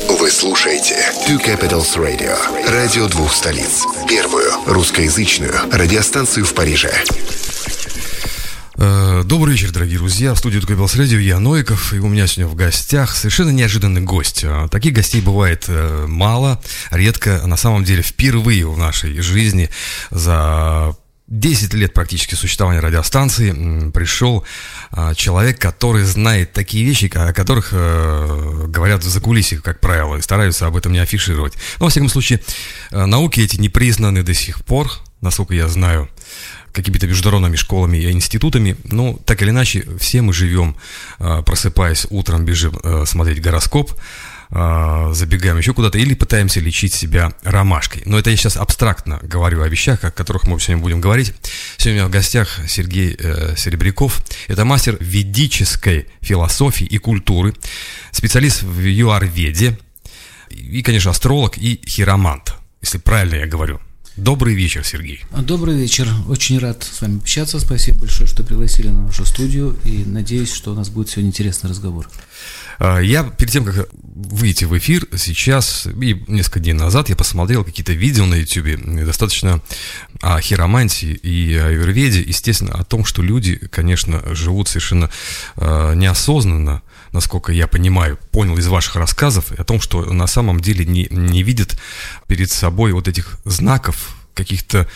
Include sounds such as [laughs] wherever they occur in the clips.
Вы слушаете Two Capitals Radio. Радио двух столиц. Первую русскоязычную радиостанцию в Париже. Э, Добрый вечер, дорогие друзья. В студии Тукабелс Радио я Новиков, и у меня сегодня в гостях совершенно неожиданный гость. А, Таких гостей бывает э, мало, редко. На самом деле, впервые в нашей жизни за 10 лет практически существования радиостанции пришел а, человек, который знает такие вещи, о которых э, говорят в закулисье, как правило, и стараются об этом не афишировать. Но, во всяком случае, э, науки эти не признаны до сих пор, насколько я знаю, какими-то международными школами и институтами. Но так или иначе, все мы живем, э, просыпаясь утром, бежим э, смотреть гороскоп, э, забегаем еще куда-то или пытаемся лечить себя ромашкой. Но это я сейчас абстрактно говорю о вещах, о которых мы сегодня будем говорить. Сегодня у меня в гостях Сергей э, Серебряков. Это мастер ведической философии и культуры, специалист в юарведе и, конечно, астролог и хиромант, если правильно я говорю. Добрый вечер, Сергей. Добрый вечер. Очень рад с вами общаться. Спасибо большое, что пригласили на нашу студию. И надеюсь, что у нас будет сегодня интересный разговор. А, Я перед тем, как выйти в эфир, сейчас и несколько дней назад я посмотрел какие-то видео на YouTube, достаточно о хиромантии и о аюрведе, естественно, о том, что люди, конечно, живут совершенно э, неосознанно, насколько я понимаю, понял из ваших рассказов, о том, что на самом деле не, не видят перед собой вот этих знаков, каких-то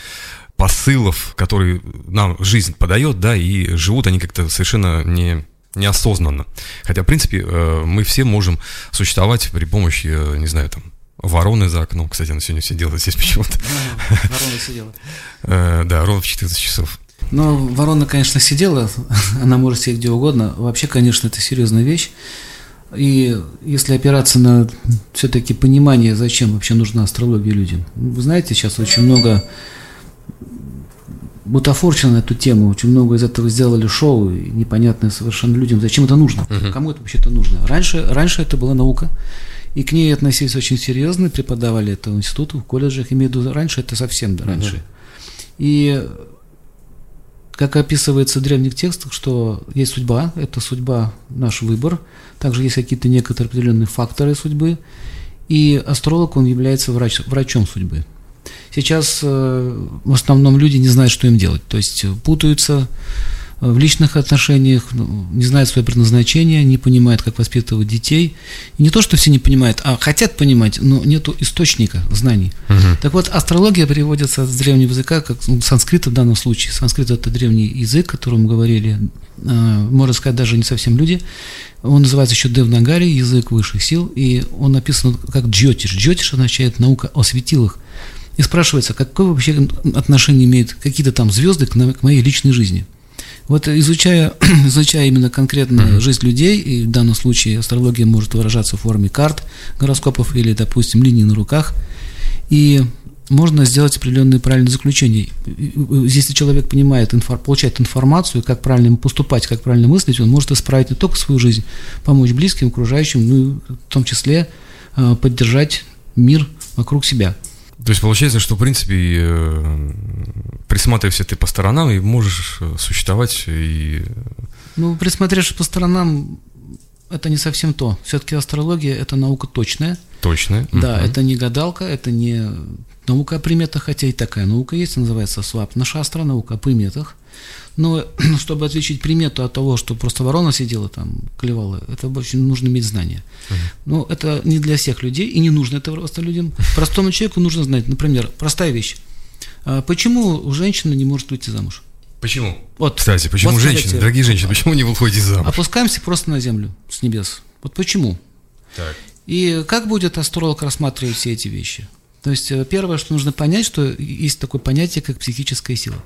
посылов, которые нам жизнь подает, да, и живут они как-то совершенно не неосознанно. Хотя, в принципе, э, мы все можем существовать при помощи, э, не знаю, там, вороны за окном. Кстати, она сегодня сидела здесь почему-то. Ворона сидела. [laughs] Э, Да, ровно в 14 часов. Но ворона, конечно, сидела. [laughs] Она может сидеть где угодно. Вообще, конечно, это серьезная вещь. И если опираться на все-таки понимание, зачем вообще нужна астрология людям. Вы знаете, сейчас очень много бутафорчено на эту тему, очень много из этого сделали шоу, и непонятно совершенно людям, зачем это нужно, кому это вообще-то нужно. Раньше, раньше это была наука, и к ней относились очень серьезно, преподавали это в институтах, в колледжах, имею в виду, раньше это совсем да, раньше. И как описывается в древних текстах, что есть судьба, это судьба наш выбор, также есть какие-то некоторые определенные факторы судьбы, и астролог, он является врач, врачом судьбы. Сейчас э, в основном люди не знают, что им делать, то есть э, путаются э, в личных отношениях, ну, не знают свое предназначение, не понимают, как воспитывать детей. И не то, что все не понимают, а хотят понимать, но нету источника знаний. Так вот, астрология переводится с древнего языка, как ну, санскрита в данном случае. Санскрит – это древний язык, о котором говорили, э, можно сказать, даже не совсем люди. Он называется еще Девнагари, язык высших сил, и он написан как джотиш. Джотиш означает наука о светилах. И спрашивается, какое вообще отношение имеют какие-то там звезды к, к моей личной жизни. Вот изучая, [clears throat] изучая именно конкретно жизнь людей, и в данном случае астрология может выражаться в форме карт, гороскопов или, допустим, линий на руках, и можно сделать определенные правильные заключения. Если человек понимает, инфор- получает информацию, как правильно ему поступать, как правильно мыслить, он может исправить не только свою жизнь, помочь близким, окружающим, ну и в том числе э, поддержать мир вокруг себя. То есть получается, что, в принципе, э, присматривайся ты по сторонам и можешь э, существовать и... Ну, присмотревшись по сторонам, это не совсем то. Все-таки астрология – это наука точная. Точно. Да, Мгм. это не гадалка, это не наука о приметах, хотя и такая наука есть, называется СВАП. Наша астра наука о приметах. Но [clears throat] чтобы отличить примету от того, что просто ворона сидела там, клевала, это очень нужно иметь знания. Но это не для всех людей, и не нужно это просто людям. [laughs] Простому человеку нужно знать, например, простая вещь. А Почему женщина не может выйти замуж? Почему? Вот, Кстати, почему вот женщины, смотрите, дорогие женщины, почему не выходите замуж? Опускаемся просто на землю с небес. Вот почему? Так. И как будет астролог рассматривать все эти вещи? То есть э, первое, что нужно понять, что есть такое понятие, как психическая сила.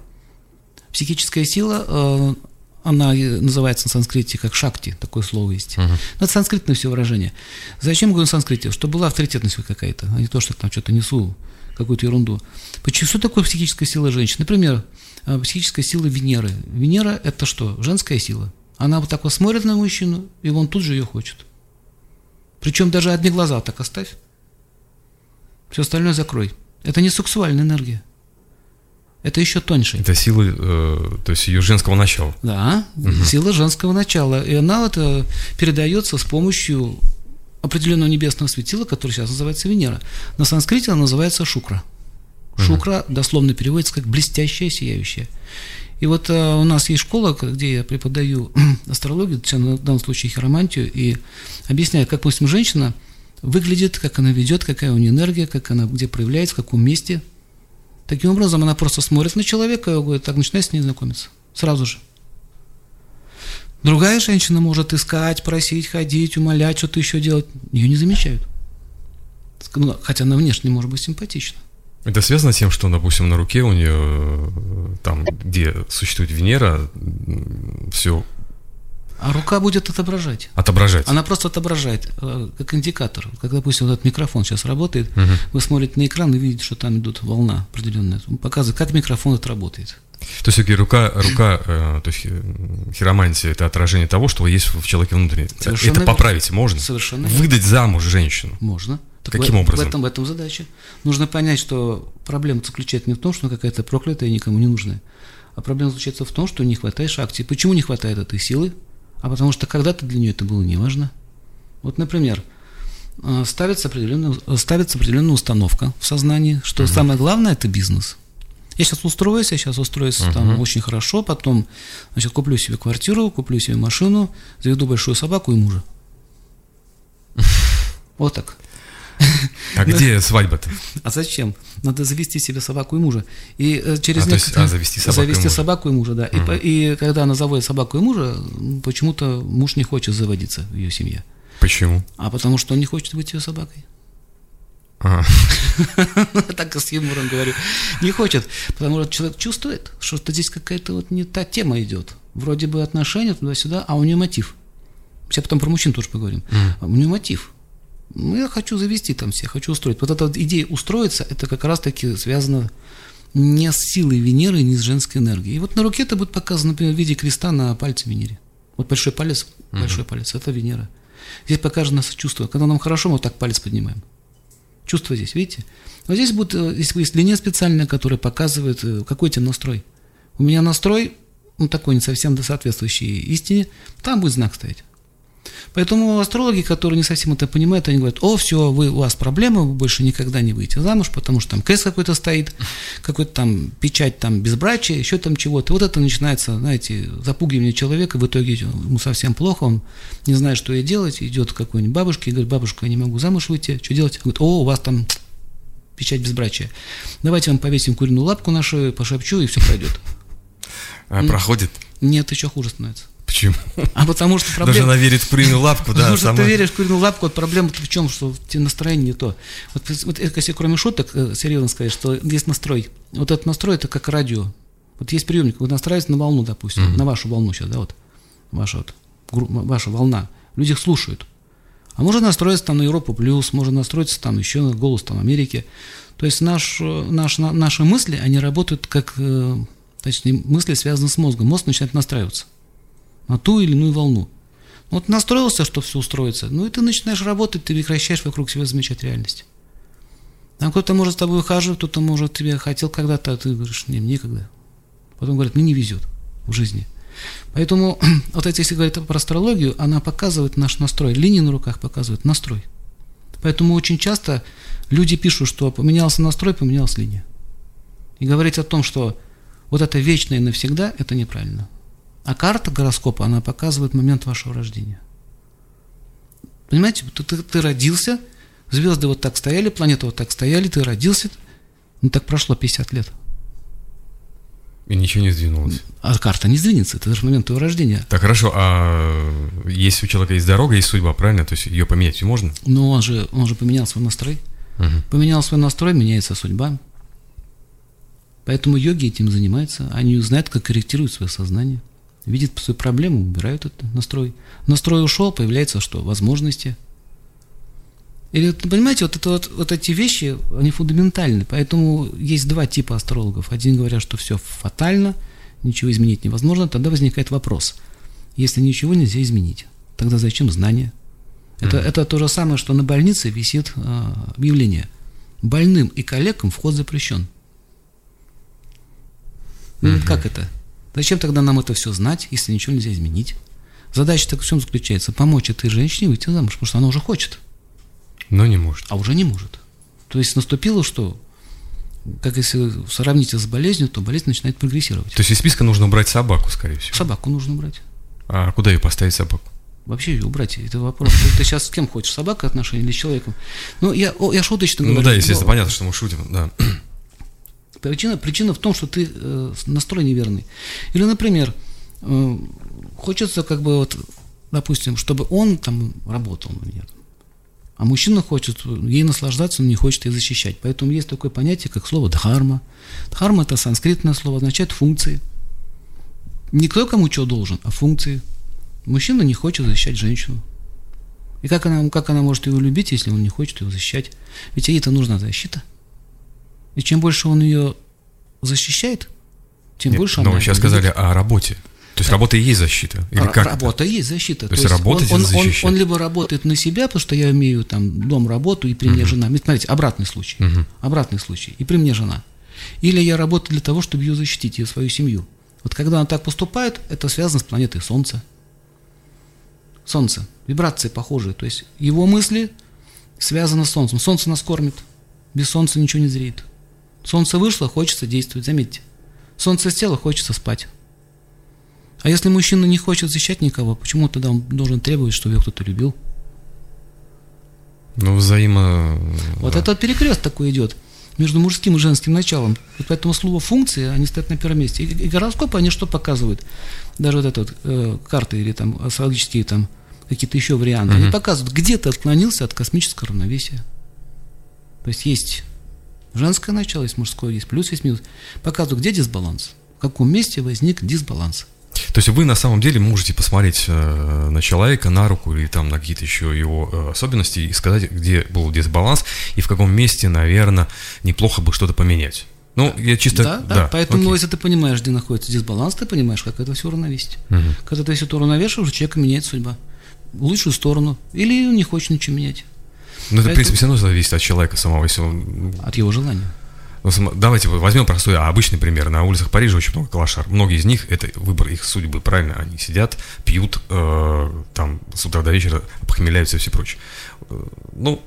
Психическая сила, э, она называется на санскрите как шакти, такое слово есть. Но это санскритное все выражение. Зачем говорю на санскрите? Чтобы была авторитетность какая-то, а не то, что там что-то несу, какую-то ерунду. Почему, что такое психическая сила женщины? Например, э, психическая сила Венеры. Венера – это что? Женская сила. Она вот так вот смотрит на мужчину, и он тут же ее хочет. Причем даже одни глаза так оставь. Все остальное закрой. Это не сексуальная энергия. Это еще тоньше. Это сила, э, то есть ее женского начала. Да, сила женского начала. И она вот э, передается с помощью определенного небесного светила, которое сейчас называется Венера. На санскрите она называется Шукра. Шукра дословно переводится как блестящая, сияющая. И вот э, у нас есть школа, где я преподаю [clears throat] астрологию, в данном случае хиромантию, и объясняю, как, допустим, женщина выглядит, как она ведет, какая у нее энергия, как она где проявляется, в каком месте. Таким образом, она просто смотрит на человека и говорит, так начинает с ней знакомиться. Сразу же. Другая женщина может искать, просить, ходить, умолять, что-то еще делать. Ее не замечают. Ну, хотя она внешне может быть симпатична. Это связано с тем, что, допустим, на руке у нее, э, там, где существует Венера, все а рука будет отображать. Отображать. Она просто отображает, э, как индикатор. Как, допустим, вот этот микрофон сейчас работает, угу. вы смотрите на экран и видите, что там идут волна определенная. Он показывает, как микрофон это работает. То есть, все-таки рука, рука э, то есть э, хиромантия – это отражение того, что есть в человеке внутри. Совершенно это поправить можно? Совершенно Выдать замуж женщину? Можно. Так Каким в, образом? В этом, в этом задача. Нужно понять, что проблема заключается не в том, что она какая-то проклятая и никому не нужная, а проблема заключается в том, что не хватает шакти. Почему не хватает этой силы? А потому что когда-то для нее это было неважно. Вот, например, э, ставится определенная, ставится определенная установка в сознании, что uh-huh. самое главное – это бизнес. Я сейчас устроюсь, я сейчас устроюсь uh-huh. там очень хорошо, потом значит, куплю себе квартиру, куплю себе машину, заведу большую собаку и мужа. [laughs] Вот так. [laughs] А где свадьба-то? А зачем? Надо завести себе собаку и мужа. И э, через а, некоторое... а завести собаку завести и мужа. собаку и мужа, да. Угу. И, и когда она заводит собаку и мужа, почему-то муж не хочет заводиться в ее семье. Почему? А потому что он не хочет быть ее собакой. Ага. [laughs] так с юмором говорю. Не хочет, потому что человек чувствует, что здесь какая-то вот не та тема идет. Вроде бы отношения туда-сюда, а у нее мотив. Сейчас потом про мужчин тоже поговорим. Mm. У нее мотив. Ну, я хочу завести там всех, хочу устроить. Вот эта вот идея устроиться, это как раз-таки связано не с силой Венеры, не с женской энергией. И вот на руке это будет показано, например, в виде креста на пальце Венере. Вот большой палец, uh-huh. большой палец, это Венера. Здесь покажет нас чувство. Когда нам хорошо, мы вот так палец поднимаем. Чувство здесь, видите? Вот здесь будет, э, здесь есть линия специальная, которая показывает, э, какой у тебя настрой. У меня настрой, ну, такой не совсем соответствующий истине, там будет знак стоять. Поэтому астрологи, которые не совсем это понимают, они говорят, о, все, вы, у вас проблемы, вы больше никогда не выйдете замуж, потому что там крест какой-то стоит, [laughs] какой-то там печать там безбрачия, еще там чего-то. Вот это начинается, знаете, запугивание человека, в итоге ему совсем плохо, он не знает, что ей делать, идет к какой-нибудь бабушке и говорит, бабушка, я не могу замуж выйти, что делать? Он говорит, о, у вас там печать безбрачия. Давайте вам повесим куриную лапку на шею, пошепчу, и все пройдет. А, проходит? Нет, еще хуже становится. Почему? А потому что проблема... Даже она верит в куриную лапку, да. Потому что ты веришь в куриную лапку, вот проблема в чем, что тебе настроение не то. Вот, вот если кроме шуток, э, серьезно сказать, что есть настрой. Вот этот настрой, это как радио. Вот есть приемник, вы настраиваетесь на волну, допустим, mm-hmm. на вашу волну сейчас, да, вот, ваша, вот, ваша волна. Люди их слушают. А можно настроиться там на Европу плюс, можно настроиться там еще на голос там Америки. То есть наш, наш, наши мысли, они работают как, э, точнее, мысли связаны с мозгом. Мозг начинает настраиваться на ту или иную волну. Вот настроился, что все устроится, ну и ты начинаешь работать, ты прекращаешь вокруг себя замечать реальность. Там кто-то может с тобой ухаживать, кто-то может тебе хотел когда-то, а ты говоришь, не, некогда. Потом говорят, мне не везет в жизни. Поэтому, [clears throat] вот эти, если говорить про астрологию, она показывает наш настрой. Линии на руках показывают настрой. Поэтому очень часто люди пишут, что поменялся настрой, поменялась линия. И говорить о том, что вот это вечное навсегда, это неправильно. А карта гороскопа, она показывает момент вашего рождения. Понимаете, ты, ты, ты родился, звезды вот так стояли, планеты вот так стояли, ты родился, ну так прошло 50 лет. И ничего не сдвинулось. А карта не сдвинется, это же момент твоего рождения. Так, хорошо, а если у человека есть дорога, есть судьба, правильно? То есть ее поменять можно? Ну, он же, он же поменял свой настрой. Угу. Поменял свой настрой, меняется судьба. Поэтому йоги этим занимаются. Они знают, как корректировать свое сознание видит свою проблему, убирают этот настрой. Настрой ушел, появляется что? Возможности. Или, понимаете, вот, это, вот, вот эти вещи, они фундаментальны. Поэтому есть два типа астрологов. Один говорят, что все фатально, ничего изменить невозможно. Тогда возникает вопрос. Если ничего нельзя изменить, тогда зачем знания? Это, mm-hmm. это то же самое, что на больнице висит э, объявление. Больным и коллегам вход запрещен. Mm-hmm. Как это? Зачем тогда нам это все знать, если ничего нельзя изменить? Задача так в чем заключается? Помочь этой женщине выйти замуж, потому что она уже хочет. Но не может. А уже не может. То есть наступило что? Как если сравнить с болезнью, то болезнь начинает прогрессировать. То есть из списка нужно убрать собаку, скорее всего. Собаку нужно убрать. А куда ее поставить собаку? Вообще ее убрать, это вопрос. Ты сейчас с кем хочешь, собака отношения или с человеком? Ну, я, я шуточно ну, говорю. Ну да, естественно, но... понятно, что мы шутим, да. Причина, причина в том, что ты э, настрой неверный. Или, например, э, хочется как бы вот, допустим, чтобы он там работал на меня. А мужчина хочет ей наслаждаться, но не хочет ее защищать. Поэтому есть такое понятие, как слово дхарма. Дхарма – это санскритное слово, означает функции. Не кто кому что должен, а функции. Мужчина не хочет защищать женщину. И как она, как она может его любить, если он не хочет ее защищать? Ведь ей-то нужна защита. И чем больше он ее защищает, тем Нет, больше но она. вы сейчас сказали о работе. То есть Да. работа и есть защита? Или как работа есть защита. То есть работать он, это он, он, он либо работает на себя, потому что я имею там дом, работу, и при мне жена. Ведь Смотрите, обратный случай. Мгм. Обратный случай. И при мне жена. Или я работаю для того, чтобы ее защитить, ее свою семью. Вот когда он так поступает, это связано с планетой Солнца. Солнце. Вибрации похожие. То есть его мысли связаны с Солнцем. Солнце нас кормит. Без Солнца ничего не зреет. Солнце вышло, хочется действовать. Заметьте. Солнце село, хочется спать. А если мужчина не хочет защищать никого, почему тогда он должен требовать, чтобы его кто-то любил? Ну, взаимо... Вот да. этот перекрест такой идет между мужским и женским началом. Вот поэтому слово функции, они стоят на первом месте. И, и гороскопы, они что показывают? Даже вот это вот, э, карты или там астрологические там какие-то еще варианты. Они Мгм. показывают, где ты отклонился от космического равновесия. То есть есть женское начало, есть мужское, есть плюс, есть минус. Показывают, где дисбаланс. В каком месте возник дисбаланс. То есть вы на самом деле можете посмотреть э, на человека, на руку или там на какие-то еще его э, особенности и сказать, где был дисбаланс и в каком месте, наверное, неплохо бы что-то поменять. Ну, я чисто... Да, да, поэтому, окей. если ты понимаешь, где находится дисбаланс, ты понимаешь, как это все уравновесить. Мгм. Когда ты все это уравновешиваешь, у человека меняет судьба. В лучшую сторону. Или он не хочет ничего менять. Ну, это, в принципе, все равно зависит от человека самого. Если он... От его желания. ну, давайте возьмем простой, а, обычный пример. На улицах Парижа очень много клашар. Многие из них, это выбор их судьбы, правильно? Они сидят, пьют, э, там, с утра до вечера, похмеляются и все прочее. Э, Ну,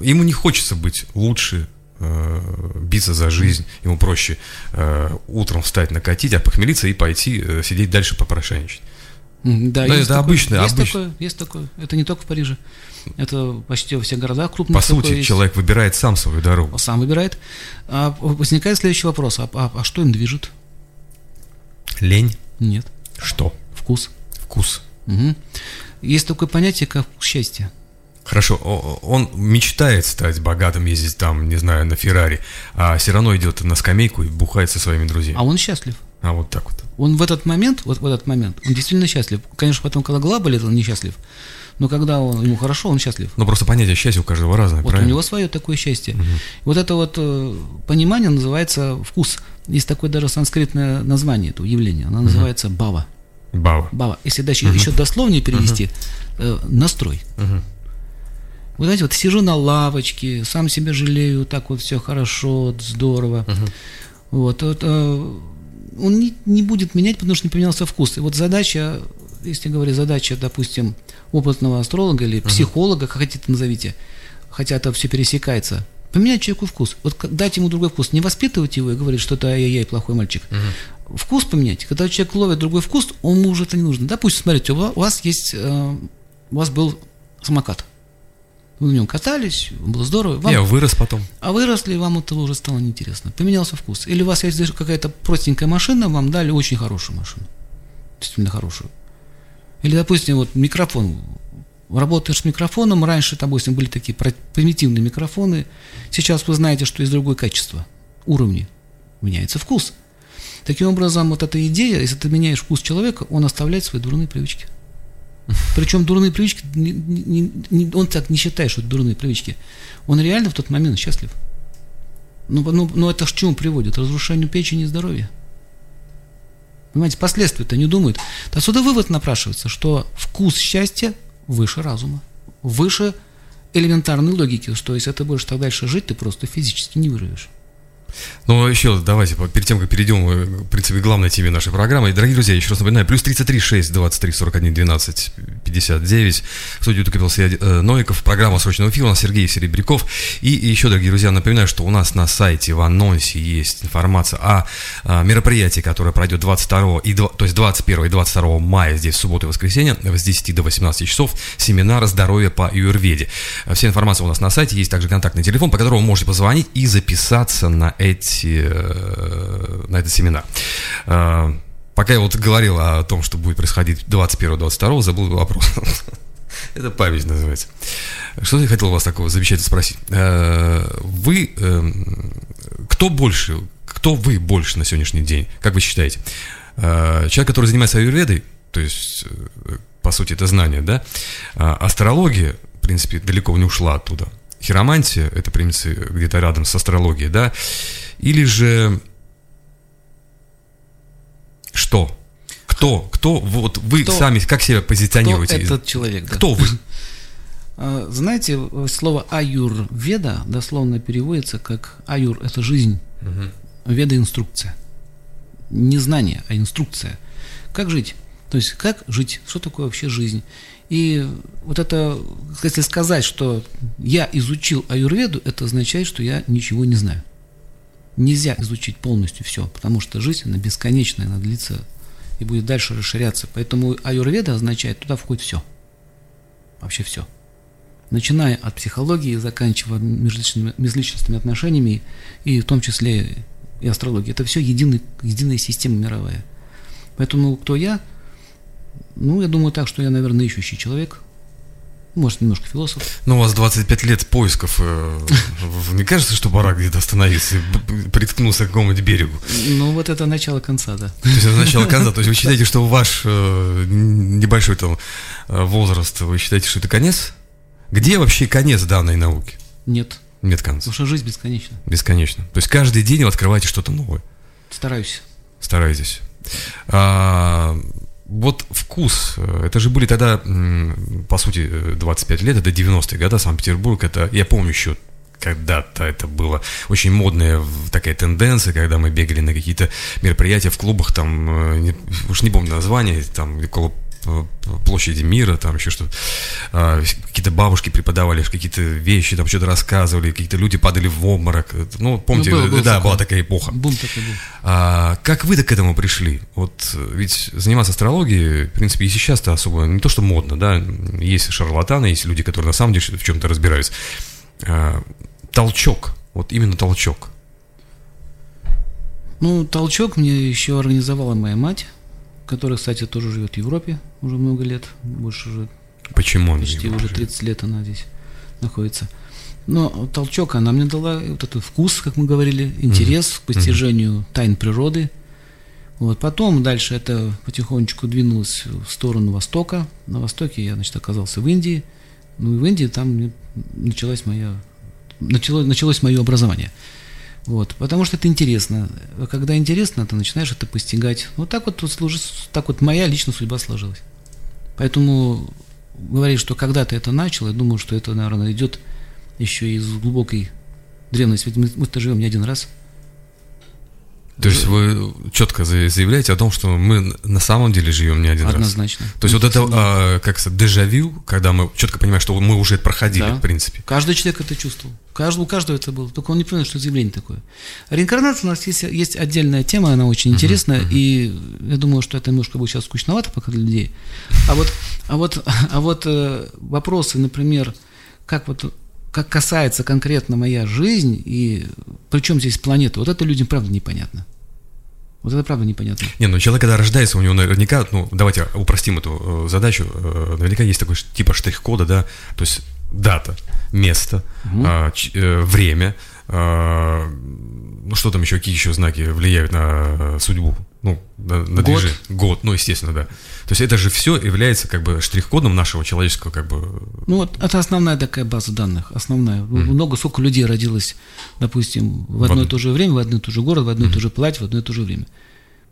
ему не хочется быть лучше, э, биться за жизнь, ему проще э, утром встать, накатить, а похмелиться и пойти э, сидеть дальше попрошайничать. Да, Да, есть это такое, обычно, есть обычно. такое, есть такое. Это не только в Париже. Это почти во всех городах крупных. По сути, есть. человек выбирает сам свою дорогу. Сам выбирает. А возникает следующий вопрос. А, а- а что им движет? Лень. Нет. Что? Вкус. Вкус. Мгм. Есть такое понятие, как вкус счастья. Хорошо, он мечтает стать богатым, ездить там, не знаю, на Феррари, а все равно идет на скамейку и бухает со своими друзьями. А он счастлив. А вот так вот. Он в этот момент, вот в этот момент, он действительно счастлив. Конечно, потом, когда голова болит, он несчастлив. Но когда он, ему хорошо, он счастлив. Ну просто понятие счастья у каждого разное, Вот у правильно? него свое такое счастье. Вот это вот э, понимание называется вкус. Есть такое даже санскритное название этого явления. Оно называется бава. Баба. Бава. Если дальше еще дословнее перевести, э, настрой. Мгм. Вы знаете, вот сижу на лавочке, сам себя жалею, так вот все хорошо, здорово. Вот, вот, э, он не, не будет менять, потому что не поменялся вкус. И вот задача, если говорить задача, допустим, опытного астролога или психолога, как хотите назовите, хотя это все пересекается, поменять человеку вкус. Вот дать ему другой вкус, не воспитывать его и говорить, что это ай-яй, плохой мальчик. Вкус поменять. Когда человек ловит другой вкус, он ему уже это не нужно. Допустим, смотрите, у ва- у вас есть, э, у вас был самокат. Вы на нем катались, было здорово. Вам Я вырос потом. а выросли, вам этого уже стало неинтересно. Поменялся вкус. Или у вас есть какая-то простенькая машина, вам дали очень хорошую машину. Действительно хорошую. Или, допустим, вот микрофон. Работаешь с микрофоном, раньше, допустим, были такие примитивные микрофоны. Сейчас вы знаете, что есть другое качество, уровни. Меняется вкус. Таким образом, вот эта идея, если ты меняешь вкус человека, он оставляет свои дурные привычки. Причем дурные привычки, не- не- не- он так не считает, что это дурные привычки. Он реально в тот момент счастлив. Ну, ну, ну это к чему приводит? Разрушению печени и здоровья. Понимаете, последствия-то не думают. Отсюда вывод напрашивается, что вкус счастья выше разума, выше элементарной логики. То есть, ты будешь так дальше жить, ты просто физически не выживешь. Ну, еще давайте, перед тем, как перейдем, э, в принципе, к главной теме нашей программы. Дорогие друзья, еще раз напоминаю, плюс 33 6 23 41 12 59. В студию Тукипился э, Новиков, программа срочного эфира, у нас Сергей Серебряков. И, еще, дорогие друзья, напоминаю, что у нас на сайте в анонсе есть информация о, о мероприятии, которое пройдет 22, и, то есть 21 и 22 мая, здесь в субботу и воскресенье, с 10 до 18 часов, семинар здоровья по юрведе. Вся информация у нас на сайте, есть также контактный телефон, по которому вы можете позвонить и записаться на эти, э, на этот семинар. Э, пока я вот говорил о том, что будет происходить 21-22, забыл вопрос. [laughs] Это память называется. Что я хотел у вас такого замечательно спросить? Э, вы, кто больше, кто вы больше на сегодняшний день, как вы считаете? Человек, который занимается аюрведой, то есть, по сути, это знание, да? Астрология, в принципе, далеко не ушла оттуда хиромантия, это, принципе, где-то рядом с астрологией, да, или же что? Кто? Кто? Вот вы кто, сами как себя позиционируете? Кто этот человек? Да. Кто вы? А, знаете, слово аюр веда дословно переводится как аюр – это жизнь, угу. веда – инструкция. Не знание, а инструкция. Как жить? То есть, как жить? Что такое вообще жизнь? И вот это, если сказать, что я изучил аюрведу, это означает, что я ничего не знаю. Нельзя изучить полностью все, потому что жизнь, она бесконечная, она длится и будет дальше расширяться. Поэтому аюрведа означает, туда входит все. Вообще все. Начиная от психологии, заканчивая межличностными, межличностными отношениями, и в том числе и астрологией. Это все единый, единая система мировая. Поэтому кто я – ну, я думаю так, что я, наверное, ищущий человек. Может, немножко философ. Ну, у вас 25 лет поисков. Э, не кажется, что пора где-то остановиться и приткнуться к какому-нибудь берегу? Ну, вот это начало конца, да. То есть это начало конца. То есть вы считаете, что ваш э, небольшой там э, возраст, вы считаете, что это конец? Где вообще конец данной науки? Нет. Нет конца. Потому что жизнь бесконечна. Бесконечно. То есть каждый день вы открываете что-то новое. Стараюсь. Стараетесь. А, вот вкус, э, это же были тогда, по сути, 25 лет, это 90-е годы, Санкт-Петербург, это, я помню еще когда-то это было очень модная такая тенденция, когда мы бегали на какие-то мероприятия в клубах, там, э, уж не помню название, там, около площади мира, там еще что-то. А, какие-то бабушки преподавали какие-то вещи, там что-то рассказывали, какие-то люди падали в обморок. Ну, помните, ну, был, был да, такой. была такая эпоха. Бум такой был. А, как вы к этому пришли? Вот ведь заниматься астрологией, в принципе, и сейчас-то особо не то, что модно, да, есть шарлатаны, есть люди, которые на самом деле в чем-то разбираются. А, толчок, вот именно толчок. Ну, толчок мне еще организовала моя мать которая, кстати, тоже живет в Европе уже много лет, больше уже Почему он почти уже 30 живет? лет она здесь находится. Но толчок она мне дала вот этот вкус, как мы говорили, интерес mm-hmm. к постижению mm-hmm. тайн природы. Вот. Потом дальше это потихонечку двинулось в сторону Востока. На Востоке я, значит, оказался в Индии. Ну и в Индии там началась моя, началось, началось мое образование. Вот, потому что это интересно. Когда интересно, ты начинаешь это постигать. Вот так вот, так вот моя личная судьба сложилась. Поэтому говорить, что когда-то это начал, я думаю, что это, наверное, идет еще из глубокой древности. Ведь мы, мы-то живем не один раз – то есть вы четко заявляете о том, что мы на самом деле живем не один Однозначно. раз. То есть вот это, а, как сказать, дежавю, когда мы четко понимаем, что мы уже это проходили, да. в принципе. Каждый человек это чувствовал. Каждый, у каждого это было. Только он не понял, что заявление такое. Реинкарнация у нас есть, есть отдельная тема, она очень интересная, uh-huh, uh-huh. и я думаю, что это немножко будет сейчас скучновато пока для людей. А вот, а вот, а вот э, вопросы, например, как вот как касается конкретно моя жизнь, и причем здесь планета, вот это людям правда непонятно. Вот это правда непонятно. Не, ну человек, когда рождается, у него наверняка, ну, давайте упростим эту э, задачу, э, наверняка есть такой типа штрих-кода, да, то есть дата, место, угу. э, э, время, э, ну, что там еще, какие еще знаки влияют на судьбу, ну, на, Год. Год, ну, естественно, да. То есть это же все является как бы штрих-кодом нашего человеческого как бы... Ну вот это основная такая база данных, основная. Mm. Много, сколько людей родилось, допустим, в одно и то же время, в одно и то же город, в одно и то же платье, в одно и то же время.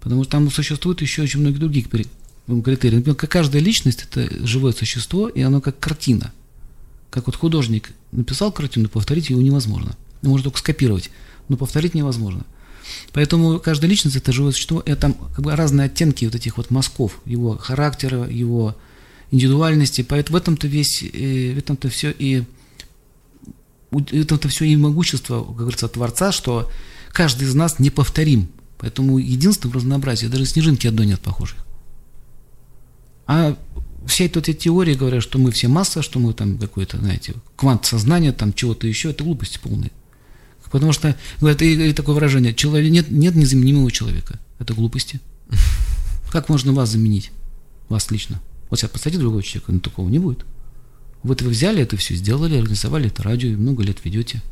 Потому что там существует еще очень многие другие критерии. Например, как каждая личность – это живое существо, и оно как картина. Как вот художник написал картину, повторить ее невозможно. Можно только скопировать. но повторить невозможно. Поэтому каждая личность это живое существо, это там как бы разные оттенки вот этих вот мазков, его характера, его индивидуальности. Поэтому в этом-то весь, э, в этом-то все и в этом-то все и могущество, как говорится, Творца, что каждый из нас неповторим. Поэтому единство в разнообразии, даже снежинки одной нет похожих. А все эти теории говорят, что мы все масса, что мы там какой-то, знаете, квант сознания, там чего-то еще, это глупости полные. Потому что, говорят, и, такое выражение, человек, нет, нет незаменимого человека. Это глупости. Как можно вас заменить? Вас лично. Вот сейчас посадите другого человека, но такого не будет. Вот вы взяли это все, сделали, организовали это радио, и много лет ведете.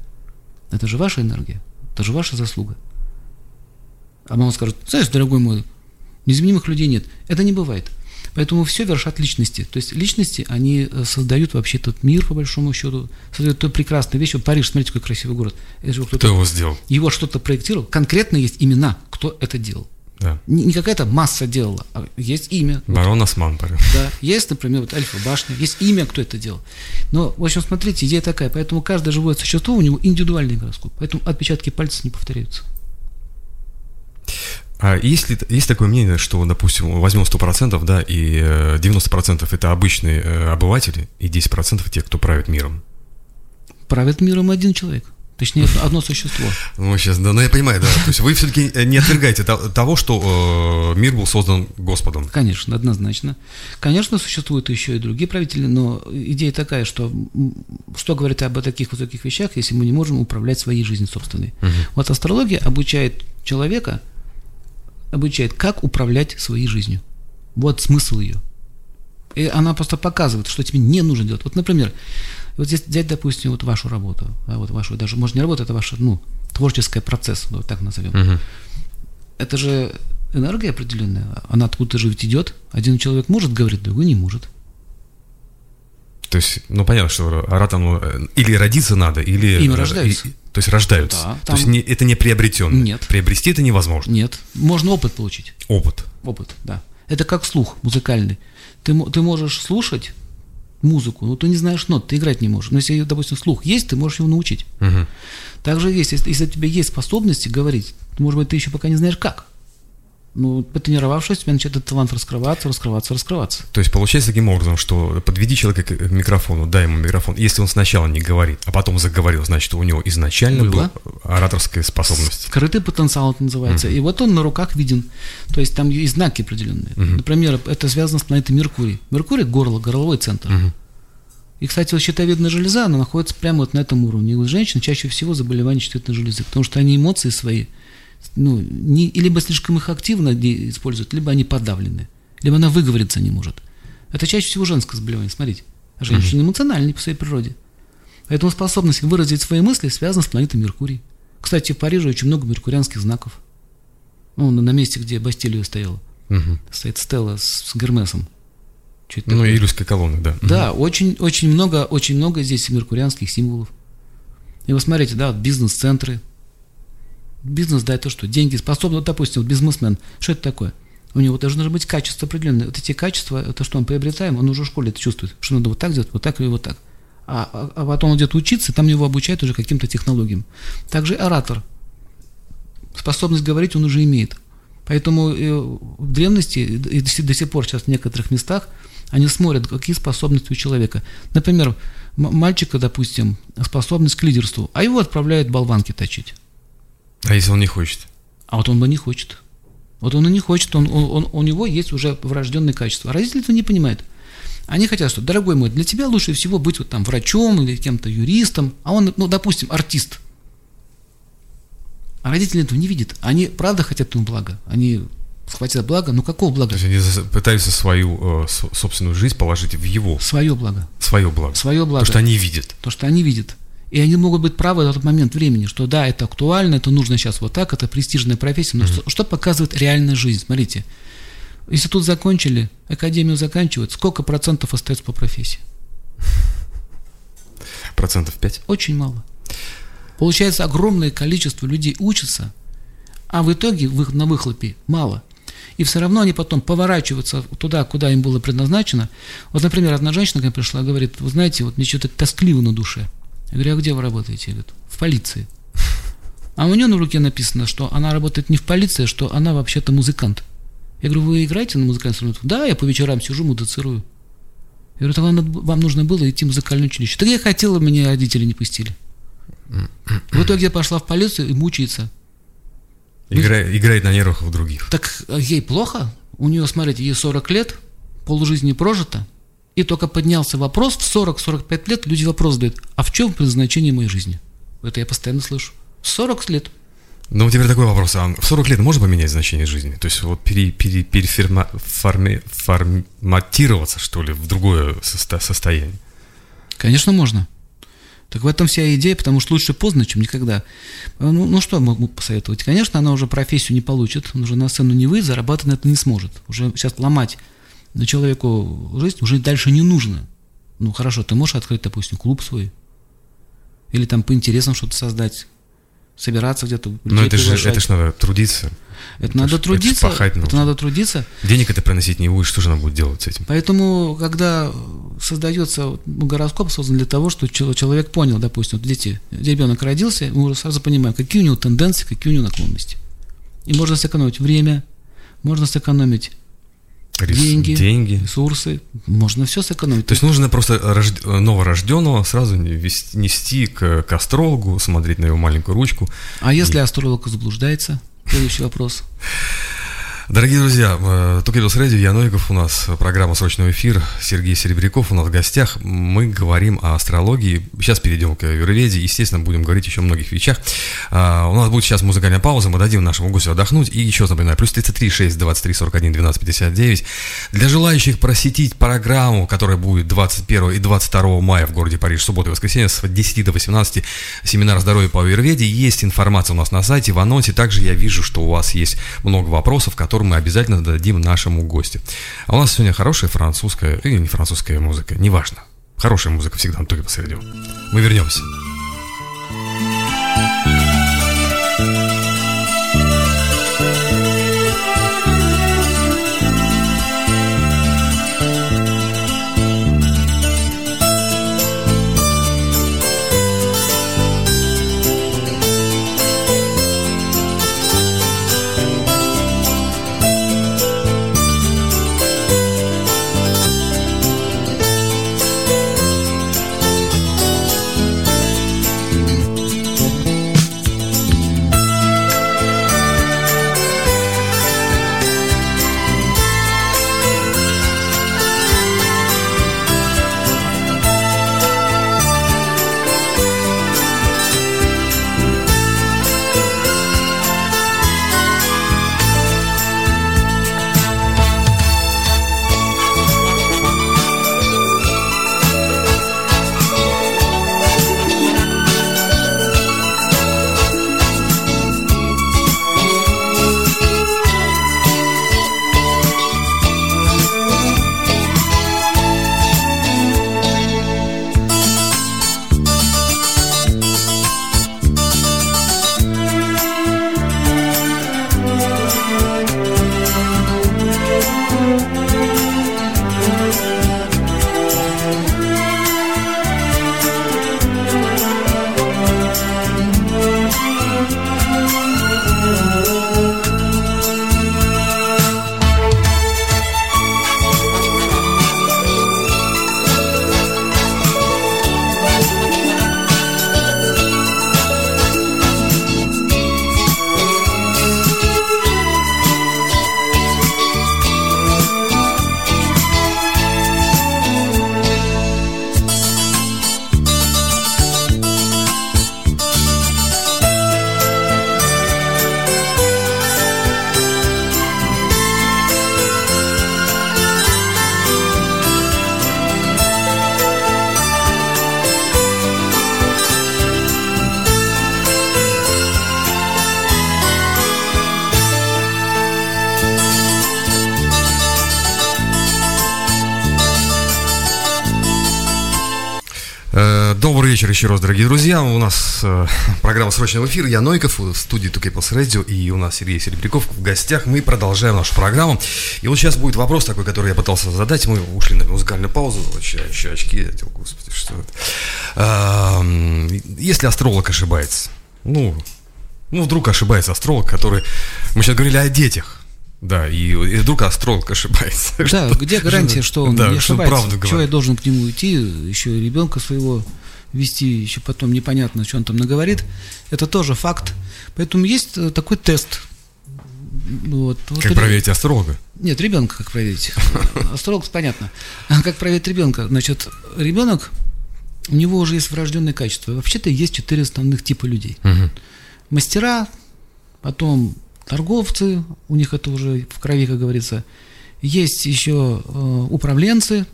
Это же ваша энергия, это же ваша заслуга. А мама скажет, знаешь, дорогой мой, незаменимых людей нет. Это не бывает. Поэтому все вершат личности. То есть личности, они э, создают вообще тот мир, по большому счету, создают ту прекрасную вещь. Вот Париж, смотрите, какой красивый город. Это кто, кто его сделал? Его что-то проектировал. Конкретно есть имена, кто это делал. Да. Не, не какая-то масса делала, а есть имя. Барон вот. Осман, например. Да, есть, например, вот Альфа-башня, есть имя, кто это делал. Но, в общем, смотрите, идея такая, поэтому каждое живое существо, у него индивидуальный гороскоп, поэтому отпечатки пальцев не повторяются. А есть, ли, есть такое мнение, что, допустим, возьмем 100%, да, и 90% э, это обычные э, обыватели, и 10% те, кто правит миром? Правит миром один человек. Точнее, [laughs] одно существо. Ну, сейчас, да, ну я понимаю, да. То есть вы все-таки не отвергаете того, что э, мир был создан Господом. Конечно, однозначно. Конечно, существуют еще и другие правители, но идея такая, что что говорит об таких высоких вещах, если мы не можем управлять своей жизнью собственной. Угу. Вот астрология обучает человека – обучает, как управлять своей жизнью. Вот смысл ее. И она просто показывает, что тебе не нужно делать. Вот, например, вот здесь взять, допустим, вот вашу работу, да, вот вашу, даже, может, не работа, это ваш, ну, творческий процесс, вот так назовем. Угу. Это же энергия определенная, она откуда-то же ведь идет. Один человек может говорить, другой не может. То есть, ну понятно, что оратор ну, или родиться надо, или... Ими рождаются. И, то есть рождаются. Да, там... То есть не, это не приобретенно. Нет. Приобрести это невозможно. Нет. Можно опыт получить. Опыт. Опыт, да. Это как слух музыкальный. Ты, ты можешь слушать музыку, но ты не знаешь нот, ты играть не можешь. Но если, допустим, слух есть, ты можешь его научить. Угу. Также есть, если, если у тебя есть способности говорить, может быть, ты еще пока не знаешь как ну, потренировавшись, у тебя начинает этот талант раскрываться, раскрываться, раскрываться. То есть получается таким образом, что подведи человека к микрофону, дай ему микрофон. Если он сначала не говорит, а потом заговорил, значит, у него изначально была ораторская способность. Скрытый потенциал это называется. Mm-hmm. И вот он на руках виден. То есть там есть знаки определенные. Mm-hmm. Например, это связано с планетой Меркурий. Меркурий – горло, горловой центр. Mm-hmm. И, кстати, вот щитовидная железа, она находится прямо вот на этом уровне. И у женщин чаще всего заболевание щитовидной железы, потому что они эмоции свои – ну, не, либо слишком их активно используют, либо они подавлены, либо она выговориться не может. Это чаще всего женское заболевание, смотрите. А женщины эмоциональны по своей природе. Поэтому способность выразить свои мысли связана с планетой Меркурий. Кстати, в Париже очень много меркурианских знаков. Ну, на месте, где Бастилия стояла. Угу. Стоит стела с, с Гермесом. Чуть ну, Иерусская колонна, да. Да, угу. очень, очень, много, очень много здесь меркурианских символов. И вы смотрите, да, бизнес-центры, бизнес дает то, что деньги способны, вот, допустим, бизнесмен, что это такое? У него должно быть качество определенное. Вот эти качества, это что он приобретаем, он уже в школе это чувствует, что надо вот так делать, вот так или вот так. А, а, а потом он идет учиться, там его обучают уже каким-то технологиям. Также оратор. Способность говорить он уже имеет. Поэтому э, в древности и до сих пор сейчас в некоторых местах они смотрят, какие способности у человека. Например, мальчика, допустим, способность к лидерству, а его отправляют болванки точить. А если он не хочет? А вот он бы не хочет. Вот он и не хочет, он, он, он, у него есть уже врожденные качества. А родители этого не понимают. Они хотят, что, дорогой мой, для тебя лучше всего быть вот там врачом или кем-то юристом, а он, ну, допустим, артист. А родители этого не видят. Они правда хотят ему блага. Они хотят блага, но какого блага? То есть они пытаются свою э, собственную жизнь положить в его. Свое благо. Свое благо. Свое благо. То, что они видят. То, что они видят. И они могут быть правы в этот момент времени, что да, это актуально, это нужно сейчас вот так, это престижная профессия. Но mm-hmm. что, что показывает реальная жизнь? Смотрите, институт закончили, академию заканчивают, сколько процентов остается по профессии? Процентов 5? Очень мало. Получается, огромное количество людей учатся, а в итоге на выхлопе мало. И все равно они потом поворачиваются туда, куда им было предназначено. Вот, например, одна женщина ко мне пришла, говорит, вы знаете, вот мне что-то тоскливо на душе. Я говорю, а где вы работаете? Я говорю, в полиции. А у нее на руке написано, что она работает не в полиции, а что она вообще-то музыкант. Я говорю, вы играете на музыкальном инструменте? Да, я по вечерам сижу, музыцирую. Я говорю, тогда вам нужно было идти в музыкальное училище. Так я хотела, меня родители не пустили. В итоге я пошла в полицию и мучается. Игра, играет на нервах у других. Так а ей плохо. У нее, смотрите, ей 40 лет, полжизни прожито. И только поднялся вопрос, в 40-45 лет люди вопрос задают, а в чем предназначение моей жизни? Это я постоянно слышу. 40 лет. Ну, теперь такой вопрос. А в 40 лет можно поменять значение жизни? То есть вот пере, пере, переформатироваться, что ли, в другое состо, состояние? Конечно, можно. Так в этом вся идея, потому что лучше поздно, чем никогда. Ну, ну что могу посоветовать? Конечно, она уже профессию не получит, он уже на сцену не выйдет, зарабатывать на это не сможет. Уже сейчас ломать на человеку жизнь уже дальше не нужно. Ну хорошо, ты можешь открыть, допустим, клуб свой, или там по интересам что-то создать, собираться где-то. Но это же, это же надо трудиться. Это, это надо ж, трудиться. Это, это, это надо трудиться. Денег это приносить не будешь, что же она будет делать с этим? Поэтому, когда создается ну, гороскоп, создан для того, что человек понял, допустим, вот дети, ребенок родился, мы уже сразу понимаем, какие у него тенденции, какие у него наклонности. И можно сэкономить время, можно сэкономить Рес... деньги, деньги, ресурсы, можно все сэкономить. То есть нужно просто рожд... новорожденного сразу нести к, к астрологу, смотреть на его маленькую ручку. А и... если астролог заблуждается? Следующий вопрос. Дорогие друзья, э, Тукебилс Радио, я Новиков, у нас программа «Срочный эфир», Сергей Серебряков у нас в гостях. Мы говорим о астрологии. Сейчас перейдем к юрведе, естественно, будем говорить еще о многих вещах. А, у нас будет сейчас музыкальная пауза, мы дадим нашему гостю отдохнуть. И еще напоминаю, плюс 33 6 23 41 12 59. Для желающих просетить программу, которая будет 21 и 22 мая в городе Париж, суббота и воскресенье с 10 до 18, семинар здоровья по юрведе. Есть информация у нас на сайте, в анонсе. Также я вижу, что у вас есть много вопросов, которые который мы обязательно дадим нашему гостю. А у нас сегодня хорошая французская или не французская музыка, неважно. Хорошая музыка всегда на только посреди. Мы вернемся. Еще раз, дорогие друзья. У нас э, [laughs] программа «Срочный эфир». Я Нойков в студии Тукейплс Радио и у нас Сергей Серебряков в гостях. Мы продолжаем нашу программу. И вот сейчас будет вопрос такой, который я пытался задать. Мы ушли на музыкальную паузу. Еще очки одел, господи, что это. А, если астролог ошибается, ну, Ну, вдруг ошибается астролог, который... Мы сейчас говорили о детях. Да, и, и вдруг астролог ошибается. Да, Что- где гарантия, что он да, не что ошибается? правду Чего я должен к нему идти, еще и ребенка своего вести, еще потом непонятно, что он там наговорит. Это тоже факт. Поэтому есть э, такой тест. Вот. Вот Как ре- проверить астролога? Нет, ребенка как проверить. [laughs] Астролог, понятно. А как проверить ребенка? Значит, ребенок, у него уже есть врожденные качества. Вообще-то есть четыре основных типа людей. Мгм. Мастера, потом торговцы, у них это уже в крови, как говорится. Есть еще э, управленцы,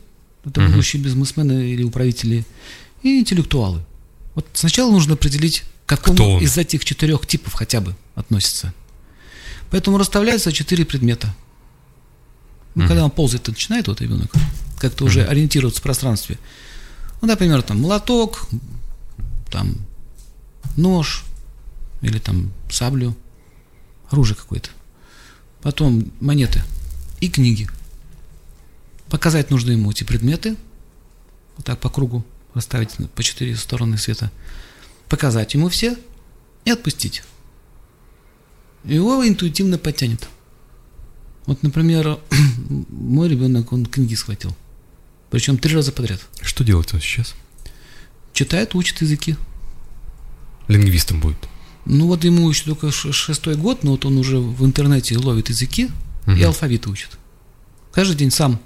это будущие бизнесмены или управители, и интеллектуалы. Вот сначала нужно определить, к какому из этих четырех типов хотя бы относится. Поэтому расставляются четыре предмета. Ну, Мгм. когда он ползать начинает, вот ребенок, как-то уже ориентироваться в пространстве. Ну, например, там молоток, там нож или там саблю, оружие какое-то. Потом монеты и книги. Показать нужно ему эти предметы, вот так по кругу расставить по четыре стороны света, показать ему все и отпустить. Его интуитивно потянет. Вот, например, [clears throat] мой ребенок, он книги схватил. Причем три раза подряд. Что делать он сейчас? Читает, учит языки. Лингвистом будет. Ну вот ему еще только шестой год, но вот он уже в интернете ловит языки и Мгм. алфавиты учит. Каждый день сам.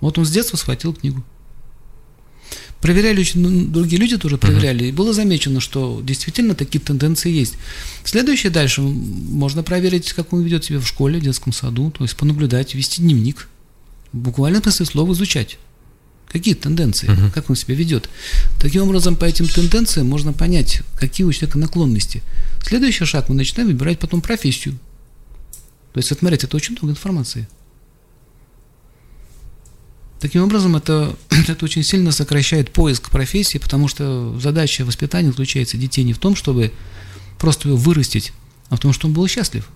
Вот он с детства схватил книгу. Проверяли другие люди тоже проверяли, и было замечено, что действительно такие тенденции есть. Следующее дальше можно проверить, как он ведет себя в школе, в детском саду, то есть понаблюдать, вести дневник, буквально смысле слова изучать. Какие тенденции, Мгм. как он себя ведет. Таким образом, по этим тенденциям можно понять, какие у человека наклонности. Следующий шаг мы начинаем выбирать потом профессию. То есть, вот смотрите, это очень много информации. Таким образом, это, [clears throat] это очень сильно сокращает поиск профессии, потому что задача воспитания заключается детей не в том, чтобы просто его вырастить, а в том, чтобы он был счастлив.